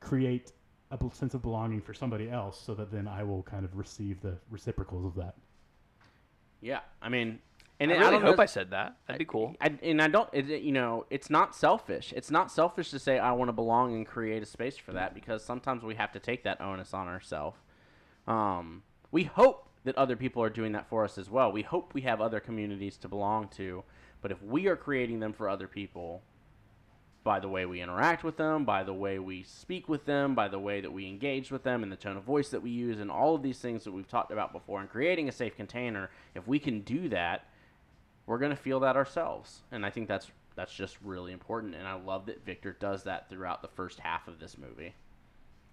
create a sense of belonging for somebody else, so that then I will kind of receive the reciprocals of that. Yeah, I mean, and I I really don't hope know- I said that. That'd be cool. I, and I don't, it, you know, it's not selfish. It's not selfish to say I want to belong and create a space for that because sometimes we have to take that onus on ourselves. Um, we hope that other people are doing that for us as well. We hope we have other communities to belong to, But if we are creating them for other people by the way we interact with them, by the way we speak with them, by the way that we engage with them, and the tone of voice that we use, and all of these things that we've talked about before, and creating a safe container, if we can do that, we're going to feel that ourselves. And I think that's that's just really important. And I love that Victor does that throughout the first half of this movie.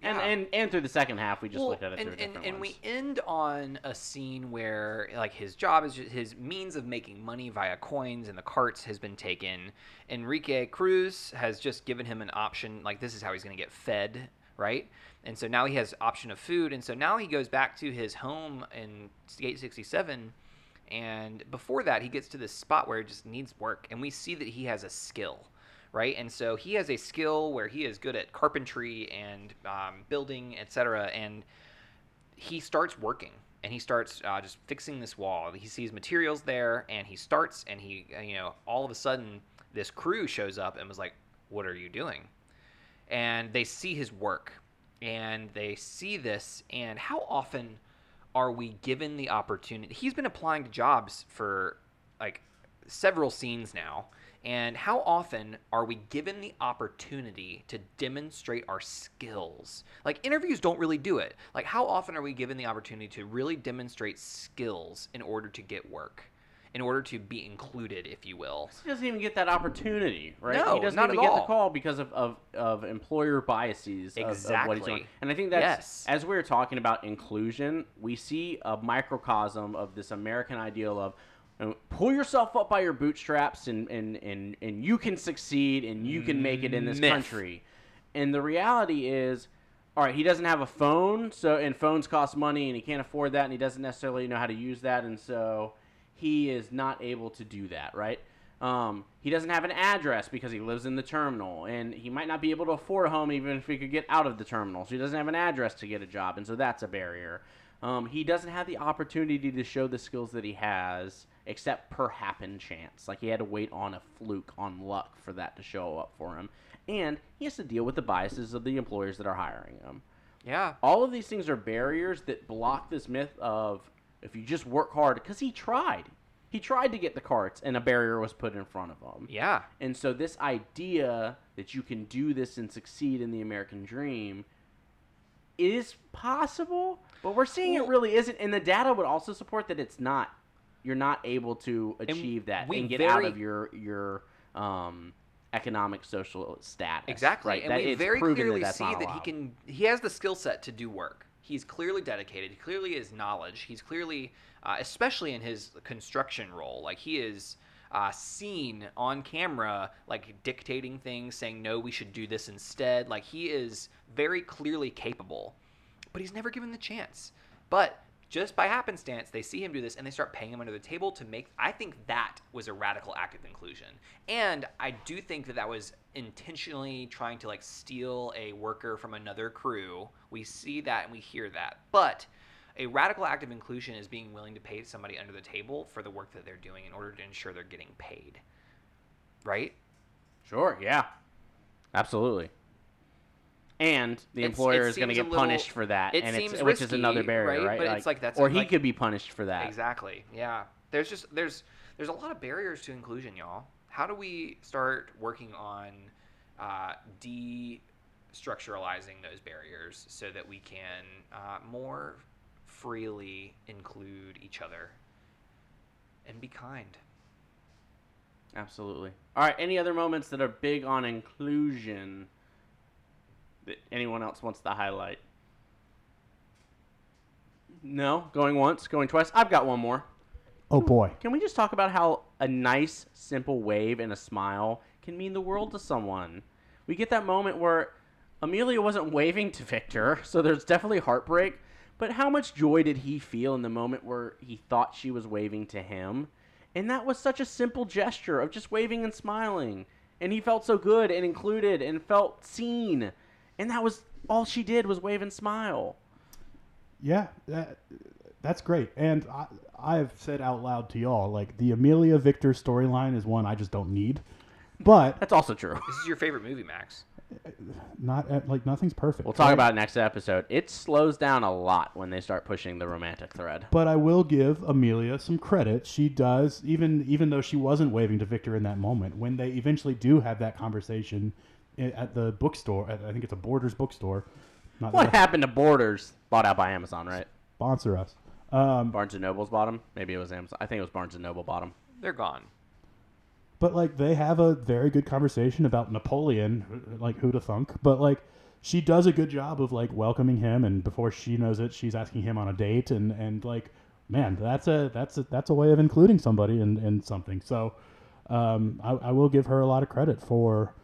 And, Yeah. and and through the second half, we just Well, looked at it through and, a and, different and lens. we end on a scene where like his job is just, his means of making money via coins and the carts has been taken enrique cruz has just given him an option like this is how he's going to get fed right and so now he has option of food and so now he goes back to his home in gate 67 and before that he gets to this spot where it just needs work and we see that he has a skill right? And so he has a skill where he is good at carpentry and um, building etc and he starts working and he starts uh, just fixing this wall. He sees materials there and he starts and he uh, you know all of a sudden this crew shows up and was like what are you doing? And they see his work and they see this and how often are we given the opportunity he's been applying to jobs for like several scenes now and how often are we given the opportunity to demonstrate our skills like interviews don't really do it like how often are we given the opportunity to really demonstrate skills in order to get work in order to be included if you will he doesn't even get that opportunity, right? No, he doesn't not even at get the call because of, of, of employer biases of- of, what he's doing. Exactly. And I think that's Yes. as we're talking about inclusion, we see a microcosm of this American ideal of pull yourself up by your bootstraps and, and, and, and you can succeed and you can make it in this Myth. country. And the reality is, all right, he doesn't have a phone, so and phones cost money, and he can't afford that, and he doesn't necessarily know how to use that, and so he is not able to do that, right? Um, he doesn't have an address because he lives in the terminal, and he might not be able to afford a home even if he could get out of the terminal. So he doesn't have an address to get a job, and so that's a barrier. Um, he doesn't have the opportunity to show the skills that he has, except per happen chance. Like he had to wait on a fluke, on luck, for that to show up for him, and he has to deal with the biases of the employers that are hiring him. Yeah. All of these things are barriers that block this myth of if you just work hard because he tried. He tried to get the carts and a barrier was put in front of him. Yeah. And so this idea that you can do this and succeed in the american dream is possible but we're seeing it really isn't. And the data would also support that it's not you're not able to achieve that we and get out of your your um economic social status Exactly, right and That- we very clearly that's see that he can. He has the skill set to do work. He's clearly dedicated. He clearly is knowledge. He's clearly, uh, especially in his construction role, like he is uh, seen on camera, like dictating things, saying no, we should do this instead. Like he is very clearly capable, but he's never given the chance. But just by happenstance, they see him do this and they start paying him under the table to make. I think that was a radical act of inclusion, and I do think that that was intentionally trying to like steal a worker from another crew. We see that and we hear that, but a radical act of inclusion is being willing to pay somebody under the table for the work that they're doing in order to ensure they're getting paid. Right? Sure, yeah. Absolutely. And the It's- employer it is going to get little- punished for that, it and it's, seems which is another barrier, right? right? But it's like that's or a- he like- could be punished for that. Exactly. Yeah. There's just there's there's a lot of barriers to inclusion, y'all. How do we start working on uh, destructuralizing those barriers so that we can uh, more freely include each other and be kind? Absolutely. All right. Any other moments that are big on inclusion that anyone else wants to highlight? No, going once, going twice. I've got one more. Oh boy. Can we just talk about how a nice, simple wave and a smile can mean the world to someone? We get that moment where Amelia wasn't waving to Victor, so there's definitely heartbreak. But how much joy did he feel in the moment where he thought she was waving to him? And that was such a simple gesture of just waving and smiling. And he felt so good and included and felt seen. And that was all she did was wave and smile. Yeah, that, that's great. And I, I've said out loud to y'all, like the Amelia Victor storyline is one I just don't need. But That's also true. This is your favorite movie, Max. not eh, like nothing's perfect. We'll talk right? about it next episode. It slows down a lot when they start pushing the romantic thread. But I will give Amelia some credit. She does, even even though she wasn't waving to Victor in that moment, when they eventually do have that conversation i- at the bookstore. at- I think it's a Borders bookstore. Not What that happened to Borders? Bought out by Amazon, right? sponsor us. Um, Barnes and Noble's bottom. Maybe it was Amazon. I think it was Barnes and Noble bottom. They're gone. but like they have a very good conversation about Napoleon, like who to thunk. But like she does a good job of like welcoming him, and before she knows it, she's asking him on a date, and and like man, that's a that's a that's a way of including somebody in in something. So um, I, I will give her a lot of credit for.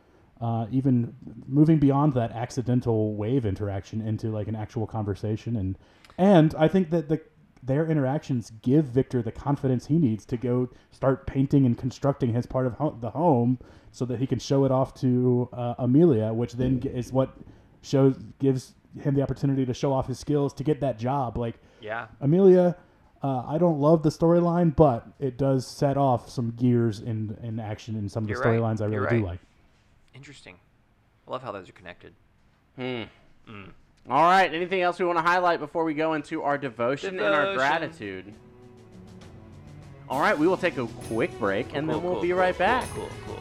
Uh, even moving beyond that accidental wave interaction into like an actual conversation and and I think that the their interactions give Victor the confidence he needs to go start painting and constructing his part of ho- the home so that he can show it off to uh, Amelia, which then g- is what shows gives him the opportunity to show off his skills to get that job. Like Yeah. Amelia, uh, I don't love the storyline, but it does set off some gears in in action in some of the You're right. storylines I really do like. Interesting. I love how those are connected. Hmm. All right. Anything else we want to highlight before we go into our devotion, and our gratitude? All right. We will take a quick break, and Cool, then we'll cool, be cool, right cool, back. Cool, cool, cool.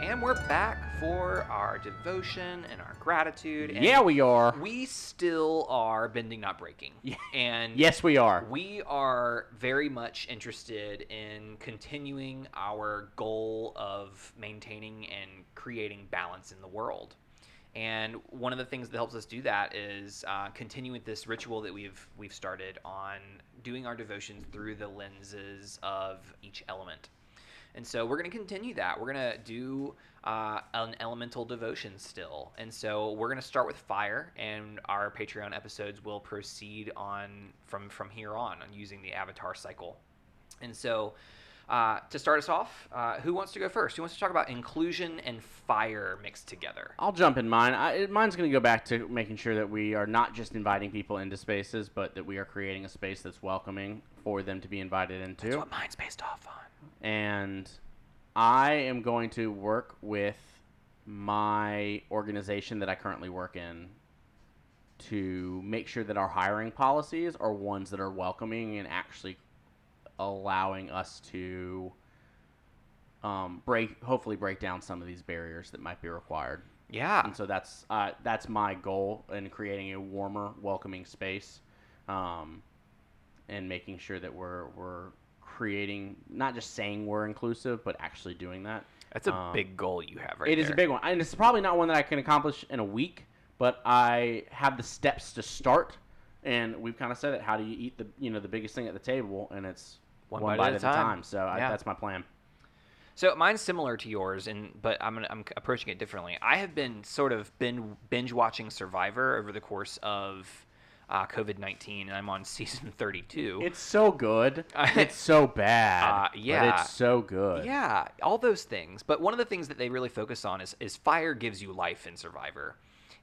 And we're back for our devotion and our gratitude. And Yeah, we are. we still are bending, not breaking. Yeah. And Yes, we are. we are very much interested in continuing our goal of maintaining and creating balance in the world. And one of the things that helps us do that is uh, continue with this ritual that we've we've started on doing our devotions through the lenses of each element. And so we're going to continue that. We're going to do uh, an elemental devotion still. And so we're going to start with fire, and our Patreon episodes will proceed on from from here on on using the avatar cycle. And so uh, to start us off, uh, who wants to go first? Who wants to talk about inclusion and fire mixed together? I'll jump in mine. I, mine's going to go back to making sure that we are not just inviting people into spaces, but that we are creating a space that's welcoming for them to be invited into. That's what mine's based off on. And I am going to work with my organization that I currently work in to make sure that our hiring policies are ones that are welcoming and actually allowing us to um, break, hopefully, break down some of these barriers that might be required. Yeah. And so that's uh, that's my goal in creating a warmer, welcoming space, um, and making sure that we're we're creating not just saying we're inclusive, but actually doing that. That's a Um, big goal you have right It is there. a big one, and it's probably not one that I can accomplish in a week, but I have the steps to start. And we've kind of said it. How do you eat the you know the biggest thing at the table? And it's One one, bite bite, at a time. time. So I, Yeah. that's my plan. So mine's similar to yours, and but I'm gonna, I'm approaching it differently. I have been sort of been binge watching Survivor over the course of uh, COVID nineteen, and I'm on [laughs] season 32. It's so good. [laughs] it's so bad. Uh, but yeah. it's so good. Yeah, all those things. But one of the things that they really focus on is, is fire gives you life in Survivor.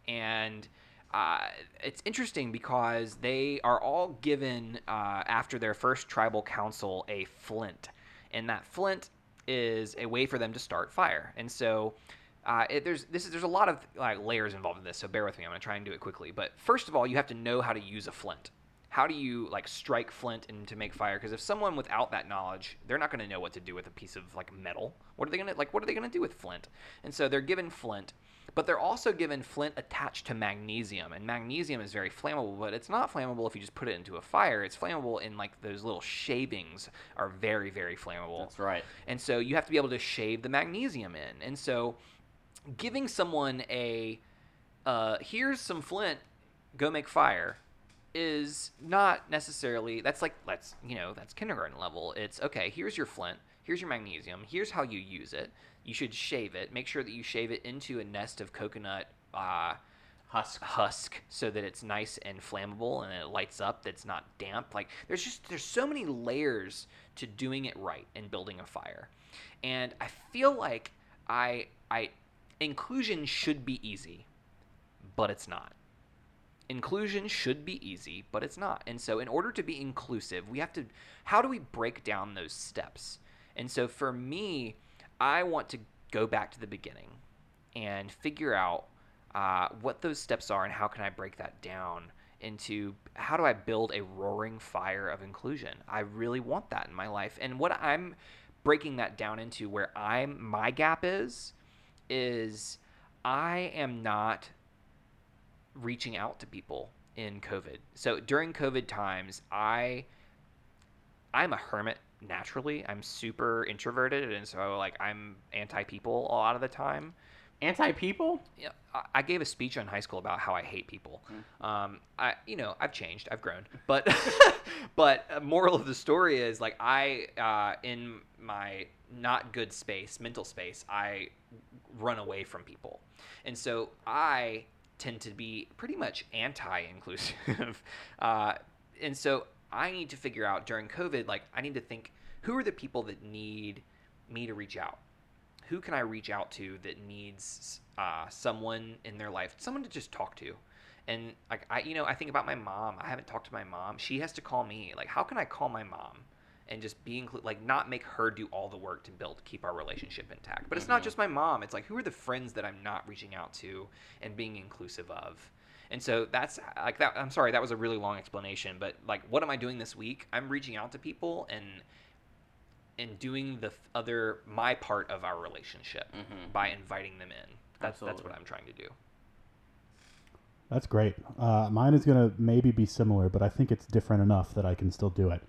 And uh, it's interesting because they are all given, uh, after their first tribal council, a flint. And that flint is a way for them to start fire. And so. Uh, it, there's this is there's a lot of like layers involved in this, so bear with me. I'm gonna try and do it quickly. But first of all, you have to know how to use a flint how do you like strike flint and to make fire because if someone without that knowledge they're not going to know what to do with a piece of like metal what are they going to like what are they to do with flint and so they're given flint but they're also given flint attached to magnesium and magnesium is very flammable but it's not flammable if you just put it into a fire it's flammable in like those little shavings are very very flammable That's right. and so you have to be able to shave the magnesium in. And so giving someone a uh, here's some flint, go make fire is not necessarily that's like let's you know that's kindergarten level. It's okay here's your flint here's your magnesium here's how you use it. You should shave it. Make sure that you shave it into a nest of coconut uh, Husk. husk so that it's nice and flammable and it lights up that's not damp. Like there's just there's so many layers to doing it right and building a fire. And i feel like i i inclusion should be easy but it's not inclusion should be easy, but it's not. And so, in order to be inclusive, we have to. How do we break down those steps? And so, for me, I want to go back to the beginning and figure out uh, what those steps are and how can I break that down into how do I build a roaring fire of inclusion. I really want that in my life. And what I'm breaking that down into where I'm my gap is is I am not reaching out to people in COVID. So during COVID times, I I'm a hermit naturally. I'm super introverted and so like I'm anti people a lot of the time. Anti people? Yeah, I- gave a speech in high school about how I hate people. Um, I, you know, I've changed, I've grown, but, [laughs] but moral of the story is like I, uh, in my not good space, mental space, I run away from people, and so I tend to be pretty much anti-inclusive, [laughs] uh, and so I need to figure out during COVID, like I need to think who are the people that need me to reach out who can I reach out to that needs uh, someone in their life, someone to just talk to? And like I, you know, I think about my mom. I haven't talked to my mom. She has to call me. Like, how can I call my mom and just be inclu- like not make her do all the work to build keep our relationship intact? But it's not just my mom. It's like who are the friends that I'm not reaching out to and being inclusive of. And so that's like that. I'm sorry, that was a really long explanation, but like, what am I doing this week? I'm reaching out to people and and doing the other my part of our relationship Mhm. by inviting them in. That's that's what I'm trying to do. That's great. Uh, mine is going to maybe be similar, but I think it's different enough that I can still do it.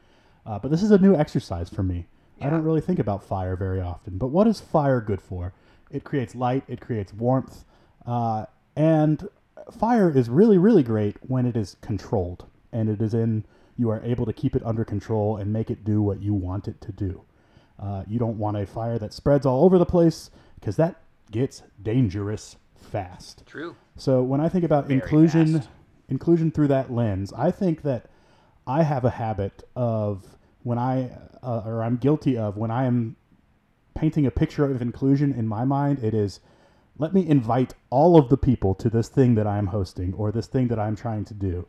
Uh, but this is a new exercise for me. I don't really think about fire very often. But what is fire good for? It creates light, it creates warmth, uh, and fire is really, really great when it is controlled and it is in, you are able to keep it under control and make it do what you want it to do. Uh, you don't want a fire that spreads all over the place because that gets dangerous fast. True. So when I think about Very inclusion, fast. inclusion through that lens, I think that I have a habit of when I, uh, or I'm guilty of when I am painting a picture of inclusion in my mind, it is let me invite all of the people to this thing that I'm hosting or this thing that I'm trying to do.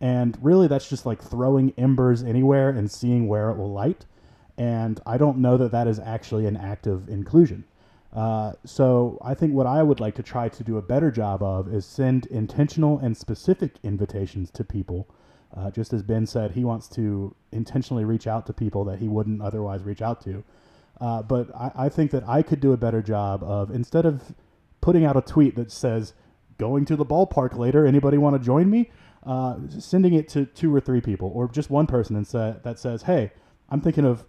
And really, that's just like throwing embers anywhere and seeing where it will light. And I don't know that that is actually an act of inclusion. Uh, so I think what I would like to try to do a better job of is send intentional and specific invitations to people. Uh, just as Ben said, he wants to intentionally reach out to people that he wouldn't otherwise reach out to. Uh, but I, I think that I could do a better job of instead of putting out a tweet that says going to the ballpark later, anybody want to join me? Uh, sending it to two or three people or just one person and say, that says, hey, I'm thinking of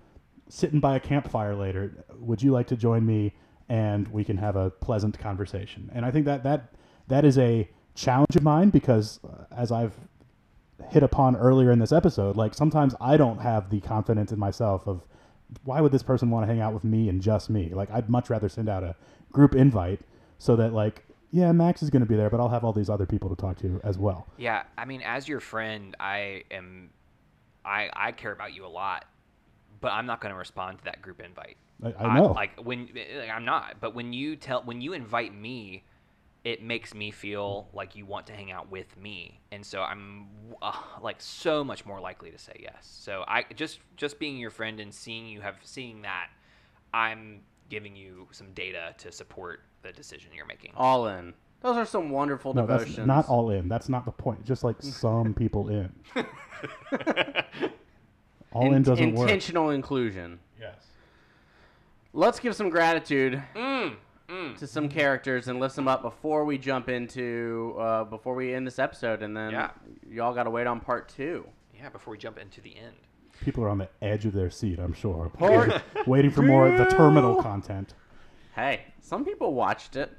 sitting by a campfire later. Would you like to join me and we can have a pleasant conversation? And I think that that that is a challenge of mine because uh, as I've hit upon earlier in this episode, like sometimes I don't have the confidence in myself of why would this person want to hang out with me and just me? Like I'd much rather send out a group invite so that like yeah, Max is going to be there, but I'll have all these other people to talk to as well. Yeah, I mean, as your friend, I am, I I care about you a lot, but I'm not going to respond to that group invite. I, I know. like when like, I'm not, but when you tell when you invite me, it makes me feel like you want to hang out with me, and so I'm uh, like so much more likely to say yes. So I just just being your friend and seeing you have seeing that, I'm giving you some data to support the decision you're making. All in. Those are some wonderful no, devotions. that's not all in. That's not the point. Just like some [laughs] people in. [laughs] All in In- doesn't work. Intentional inclusion. Yes. Let's give some gratitude Mm, mm. to some characters and lift them up before we jump into uh, before we end this episode, and then Yeah. y'all got to wait on part two. Yeah, before we jump into the end. People are on the edge of their seat, I'm sure. [laughs] Part waiting, [laughs] waiting for more of the terminal content. Hey, some people watched it.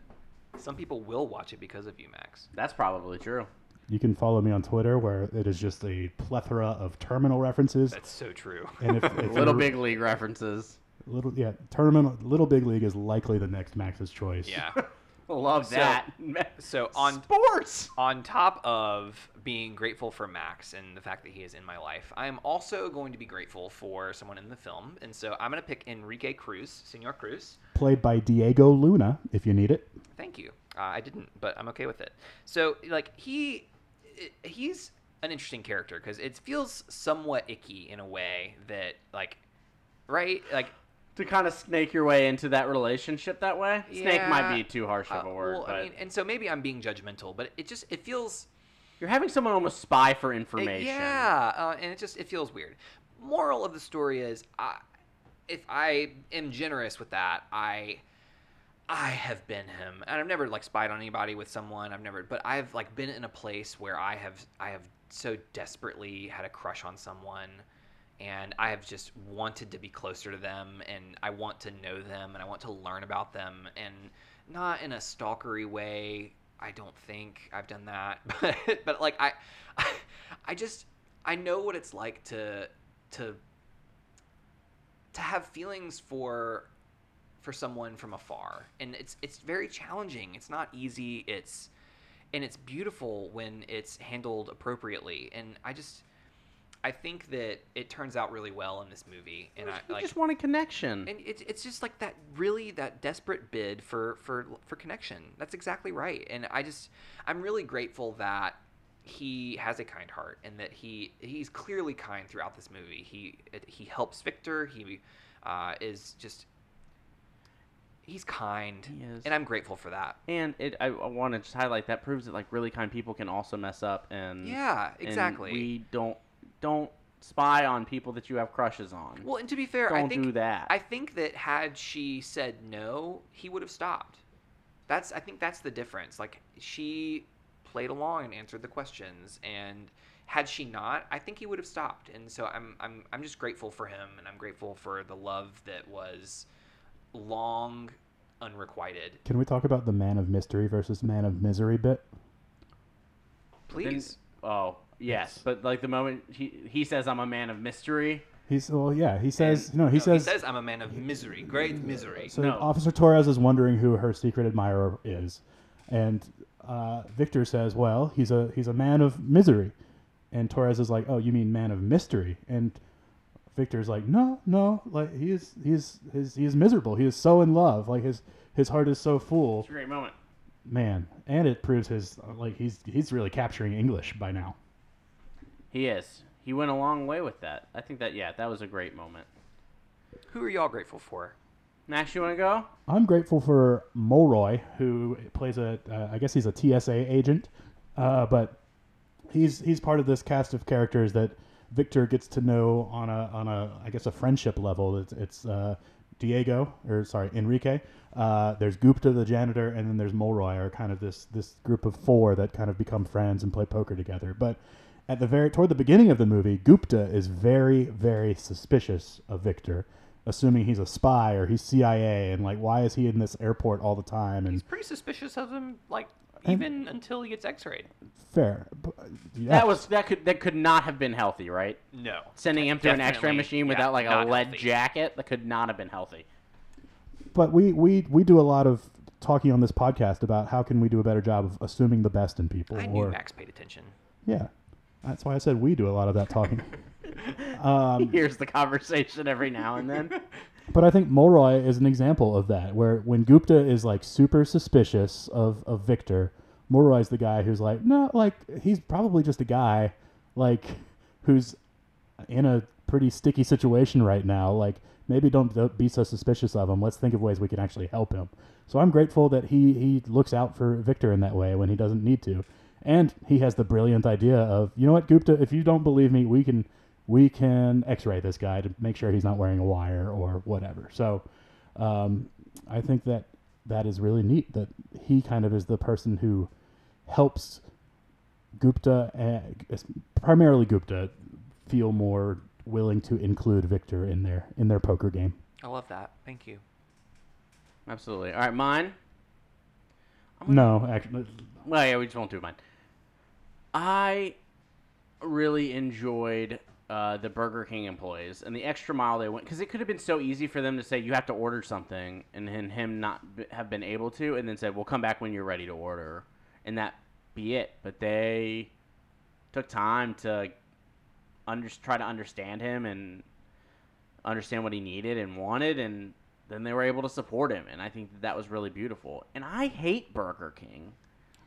Some people will watch it because of you, Max. That's probably true. You can follow me on Twitter where it is just a plethora of terminal references. That's so true. And if, if [laughs] Little Big League references. Little yeah, terminal little big league is likely the next Max's choice. Yeah. [laughs] Love So- that. So [laughs] on sports. on top of being grateful for Max and the fact that he is in my life, I am also going to be grateful for someone in the film, and so I'm going to pick Enrique Cruz, Senor Cruz. Played by Diego Luna, if you need it. Thank you. Uh, I didn't, but I'm okay with it. So, like, he he's an interesting character because it feels somewhat icky in a way that like, right? Like to kind of snake your way into that relationship that way. Snake might be too harsh of uh, a word, well, but I mean, and so maybe I'm being judgmental, but it just it feels you're having someone almost spy for it- information. yeah, uh, and it just it feels weird. Moral of the story is, I, if I am generous with that, I. I have been him, and I've never like spied on anybody with someone. I've never, but I've like been in a place where I have, I have so desperately had a crush on someone, and I have just wanted to be closer to them, and I want to know them, and I want to learn about them, and not in a stalkery way. I don't think I've done that, [laughs] but but like I, I, just I know what it's like to to to have feelings for for someone from afar and it's it's very challenging it's not easy it's and it's beautiful when it's handled appropriately and i just i think that it turns out really well in this movie and i You like just want a connection. and it's, it's just like that really that desperate bid for for for connection. That's exactly right and i just i'm really grateful that he has a kind heart and that he he's clearly kind throughout this movie. He he helps victor. He uh, is just he's kind He is. and i'm grateful for that. And it, I, I want to just highlight that proves that like really kind people can also mess up, and yeah and exactly. we don't don't spy on people that you have crushes on. well and to be fair i don't think do that. I think that had she said no, he would have stopped. That's I think that's the difference. Like she played along and answered the questions and had she not, I think he would have stopped. And so I'm I'm I'm just grateful for him and I'm grateful for the love that was long unrequited. Can we talk about the man of mystery versus man of misery bit? Then- Please. oh yes, but like the moment he he says I'm a man of mystery. He's well, yeah. He says And- no. He says, he says I'm a man of misery, great misery. so. No. Officer Torres is wondering who her secret admirer is, and uh, Victor says, "Well, he's a he's a man of misery," and Torres is like, "Oh, you mean man of mystery?" And Victor's like, "No, no. Like he is he's his he is miserable. He is so in love. Like his his heart is so full." It's a great moment. Man, and it proves his like he's he's really capturing English by now. He is. He went a long way with that. I think that yeah, that was a great moment. Who are y'all grateful for? Max, you want to go? I'm grateful for Mulroy, who plays a, uh, I guess he's a TSA agent, uh, but he's he's part of this cast of characters that Victor gets to know on a on a I guess a friendship level. It's it's uh, Diego or sorry Enrique. Uh, there's Gupta the janitor, and then there's Mulroy, are kind of this this group of four that kind of become friends and play poker together. But at the very toward the beginning of the movie, Gupta is very very suspicious of Victor, assuming he's a spy or he's CIA, and like why is he in this airport all the time? And He's pretty suspicious of him, like And- even until he gets X-rayed. fair, but, yeah. That was that could that could not have been healthy, right? No. Sending him through an X-ray Definitely, machine yeah, without like a lead healthy. jacket that could not have been healthy. but we, we we do a lot of talking on this podcast about how can we do a better job of assuming the best in people. I knew or Max paid attention. yeah, that's why I said we do a lot of that talking. [laughs] he um, hears the conversation every now and then. [laughs] but I think Mulroy is an example of that, where when Gupta is like super suspicious of of Victor, Mulroy's the guy who's like, no, like he's probably just a guy, like who's in a pretty sticky situation right now. Like maybe don't, don't be so suspicious of him. Let's think of ways we can actually help him. So I'm grateful that he he looks out for Victor in that way when he doesn't need to, and he has the brilliant idea of you know what Gupta, if you don't believe me, we can we can X-ray this guy to make sure he's not wearing a wire or whatever. So um, I think that that is really neat that he kind of is the person who helps Gupta, uh, primarily Gupta, feel more willing to include Victor in their in their poker game. I love that. Thank you. Absolutely. All right, mine. No, actually, Well, yeah, we just won't do mine. I really enjoyed uh, the Burger King employees and the extra mile they went because it could have been so easy for them to say you have to order something and then him not b- have been able to, and then said we'll come back when you're ready to order, and that be it. But they took time to under- try to understand him and understand what he needed and wanted, and then they were able to support him, and I think that, that was really beautiful. And I hate Burger King.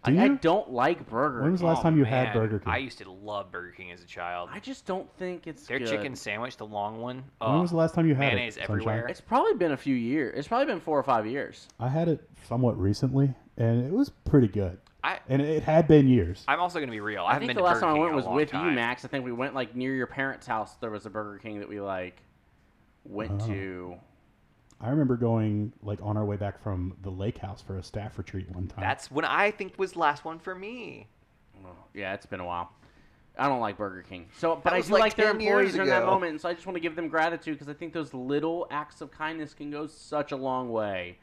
I, Do I you? don't like Burger. King. When was the King. last time you Oh, Man, had Burger King? I used to love Burger King as a child. I just don't think it's Their good. chicken sandwich, the long one. when oh, was the last time you had mayonnaise it? Sunshine? everywhere. It's probably been a few years. It's probably been four or five years. I had it somewhat recently, and it was pretty good. I, And it had been years. I'm also going to be real. I, I, think been the last Burger time I went was long with you. Max. I think we went like near your parents' house. There was a Burger King that we like went Oh. to. I remember going like on our way back from the lake house for a staff retreat one time. That's when I think was last one for me. Oh, Yeah, it's been a while. I don't like Burger King. So, but I do like like, their employees in that moment, and so I just want to give them gratitude because I think those little acts of kindness can go such a long way,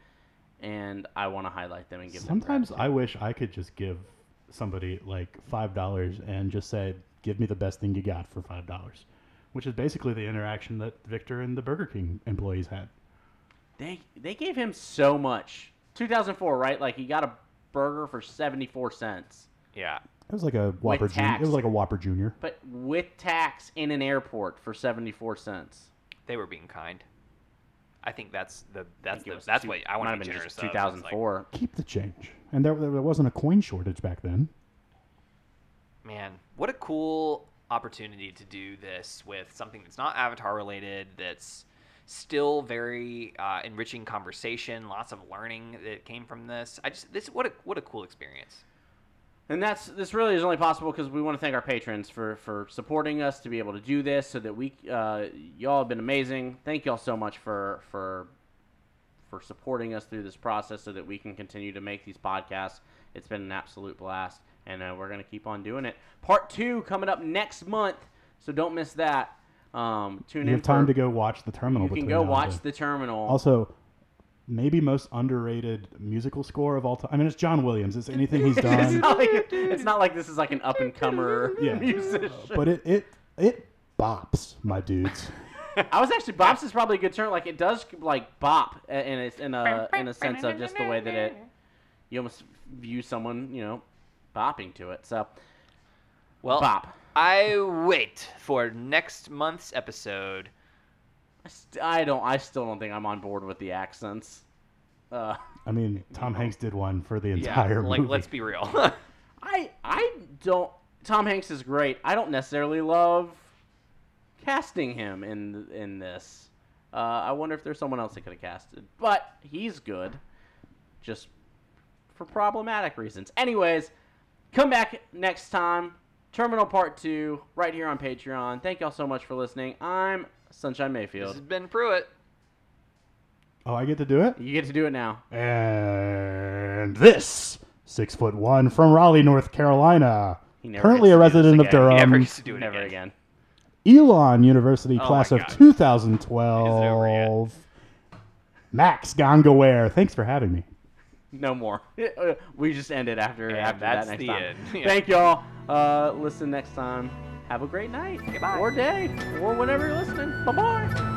and I want to highlight them and give them. Sometimes them. I wish I could just give somebody like five dollars and just say, "Give me the best thing you got for five dollars," which is basically the interaction that Victor and the Burger King employees had. They they gave him so much. 2004, right? Like he got a burger for 74 cents, Yeah. It was like a Whopper Junior. It was like a Whopper Junior. but with tax in an airport for 74 cents. They were being kind. I think that's the that's the, was that's two- what I want to have be been generous. just of, so it's like, 2004. Keep the change, and there, there wasn't a coin shortage back then. Man, what a cool opportunity to do this with something that's not Avatar related, that's still very uh, enriching conversation, lots of learning that came from this. I just this what a what a cool experience. And that's this really is only possible because we want to thank our patrons for for supporting us to be able to do this, so that we uh, y'all have been amazing. Thank y'all so much for for for supporting us through this process, so that we can continue to make these podcasts. It's been an absolute blast, and uh, we're gonna keep on doing it. Part two coming up next month, so don't miss that. Um, tune You in. have time for- to go watch the terminal. You can go watch the terminal. Also, maybe most underrated musical score of all time. I mean, it's John Williams. It's anything he's done. [laughs] it's, done. not like, it's not like this is like an up and comer yeah, [laughs] musician. but it it it bops, my dudes. [laughs] I was actually bops is probably a good term. Like it does like bop in a in a in a sense of just the way that it you almost view someone you know bopping to it. So Well, bop. I wait for next month's episode. I, st- I don't. I still don't think I'm on board with the accents. Uh, I mean, Tom Hanks did one for the entire Yeah, entire like movie. let's be real. [laughs] I I don't. Tom Hanks is great. I don't necessarily love casting him in in this. Uh, I wonder if there's someone else that could have casted, but he's good, just for problematic reasons. Anyways, come back next time. Terminal Part Two, right here on Patreon. Thank y'all so much for listening. I'm Sunshine Mayfield. this has been Pruitt. Oh, I get to do it. You get to do it now. And this six foot one from Raleigh, North Carolina, He never currently a gets to do this resident of. Durham, He never gets to do it Never again. again. Elon University, Oh class my of God. 2012. Max Gongaware, thanks for having me. No more. [laughs] we just ended after And after that's that next time. Yeah. Thank y'all. Uh, listen next time. Have a great night Goodbye. or day or whenever you're listening. Bye bye.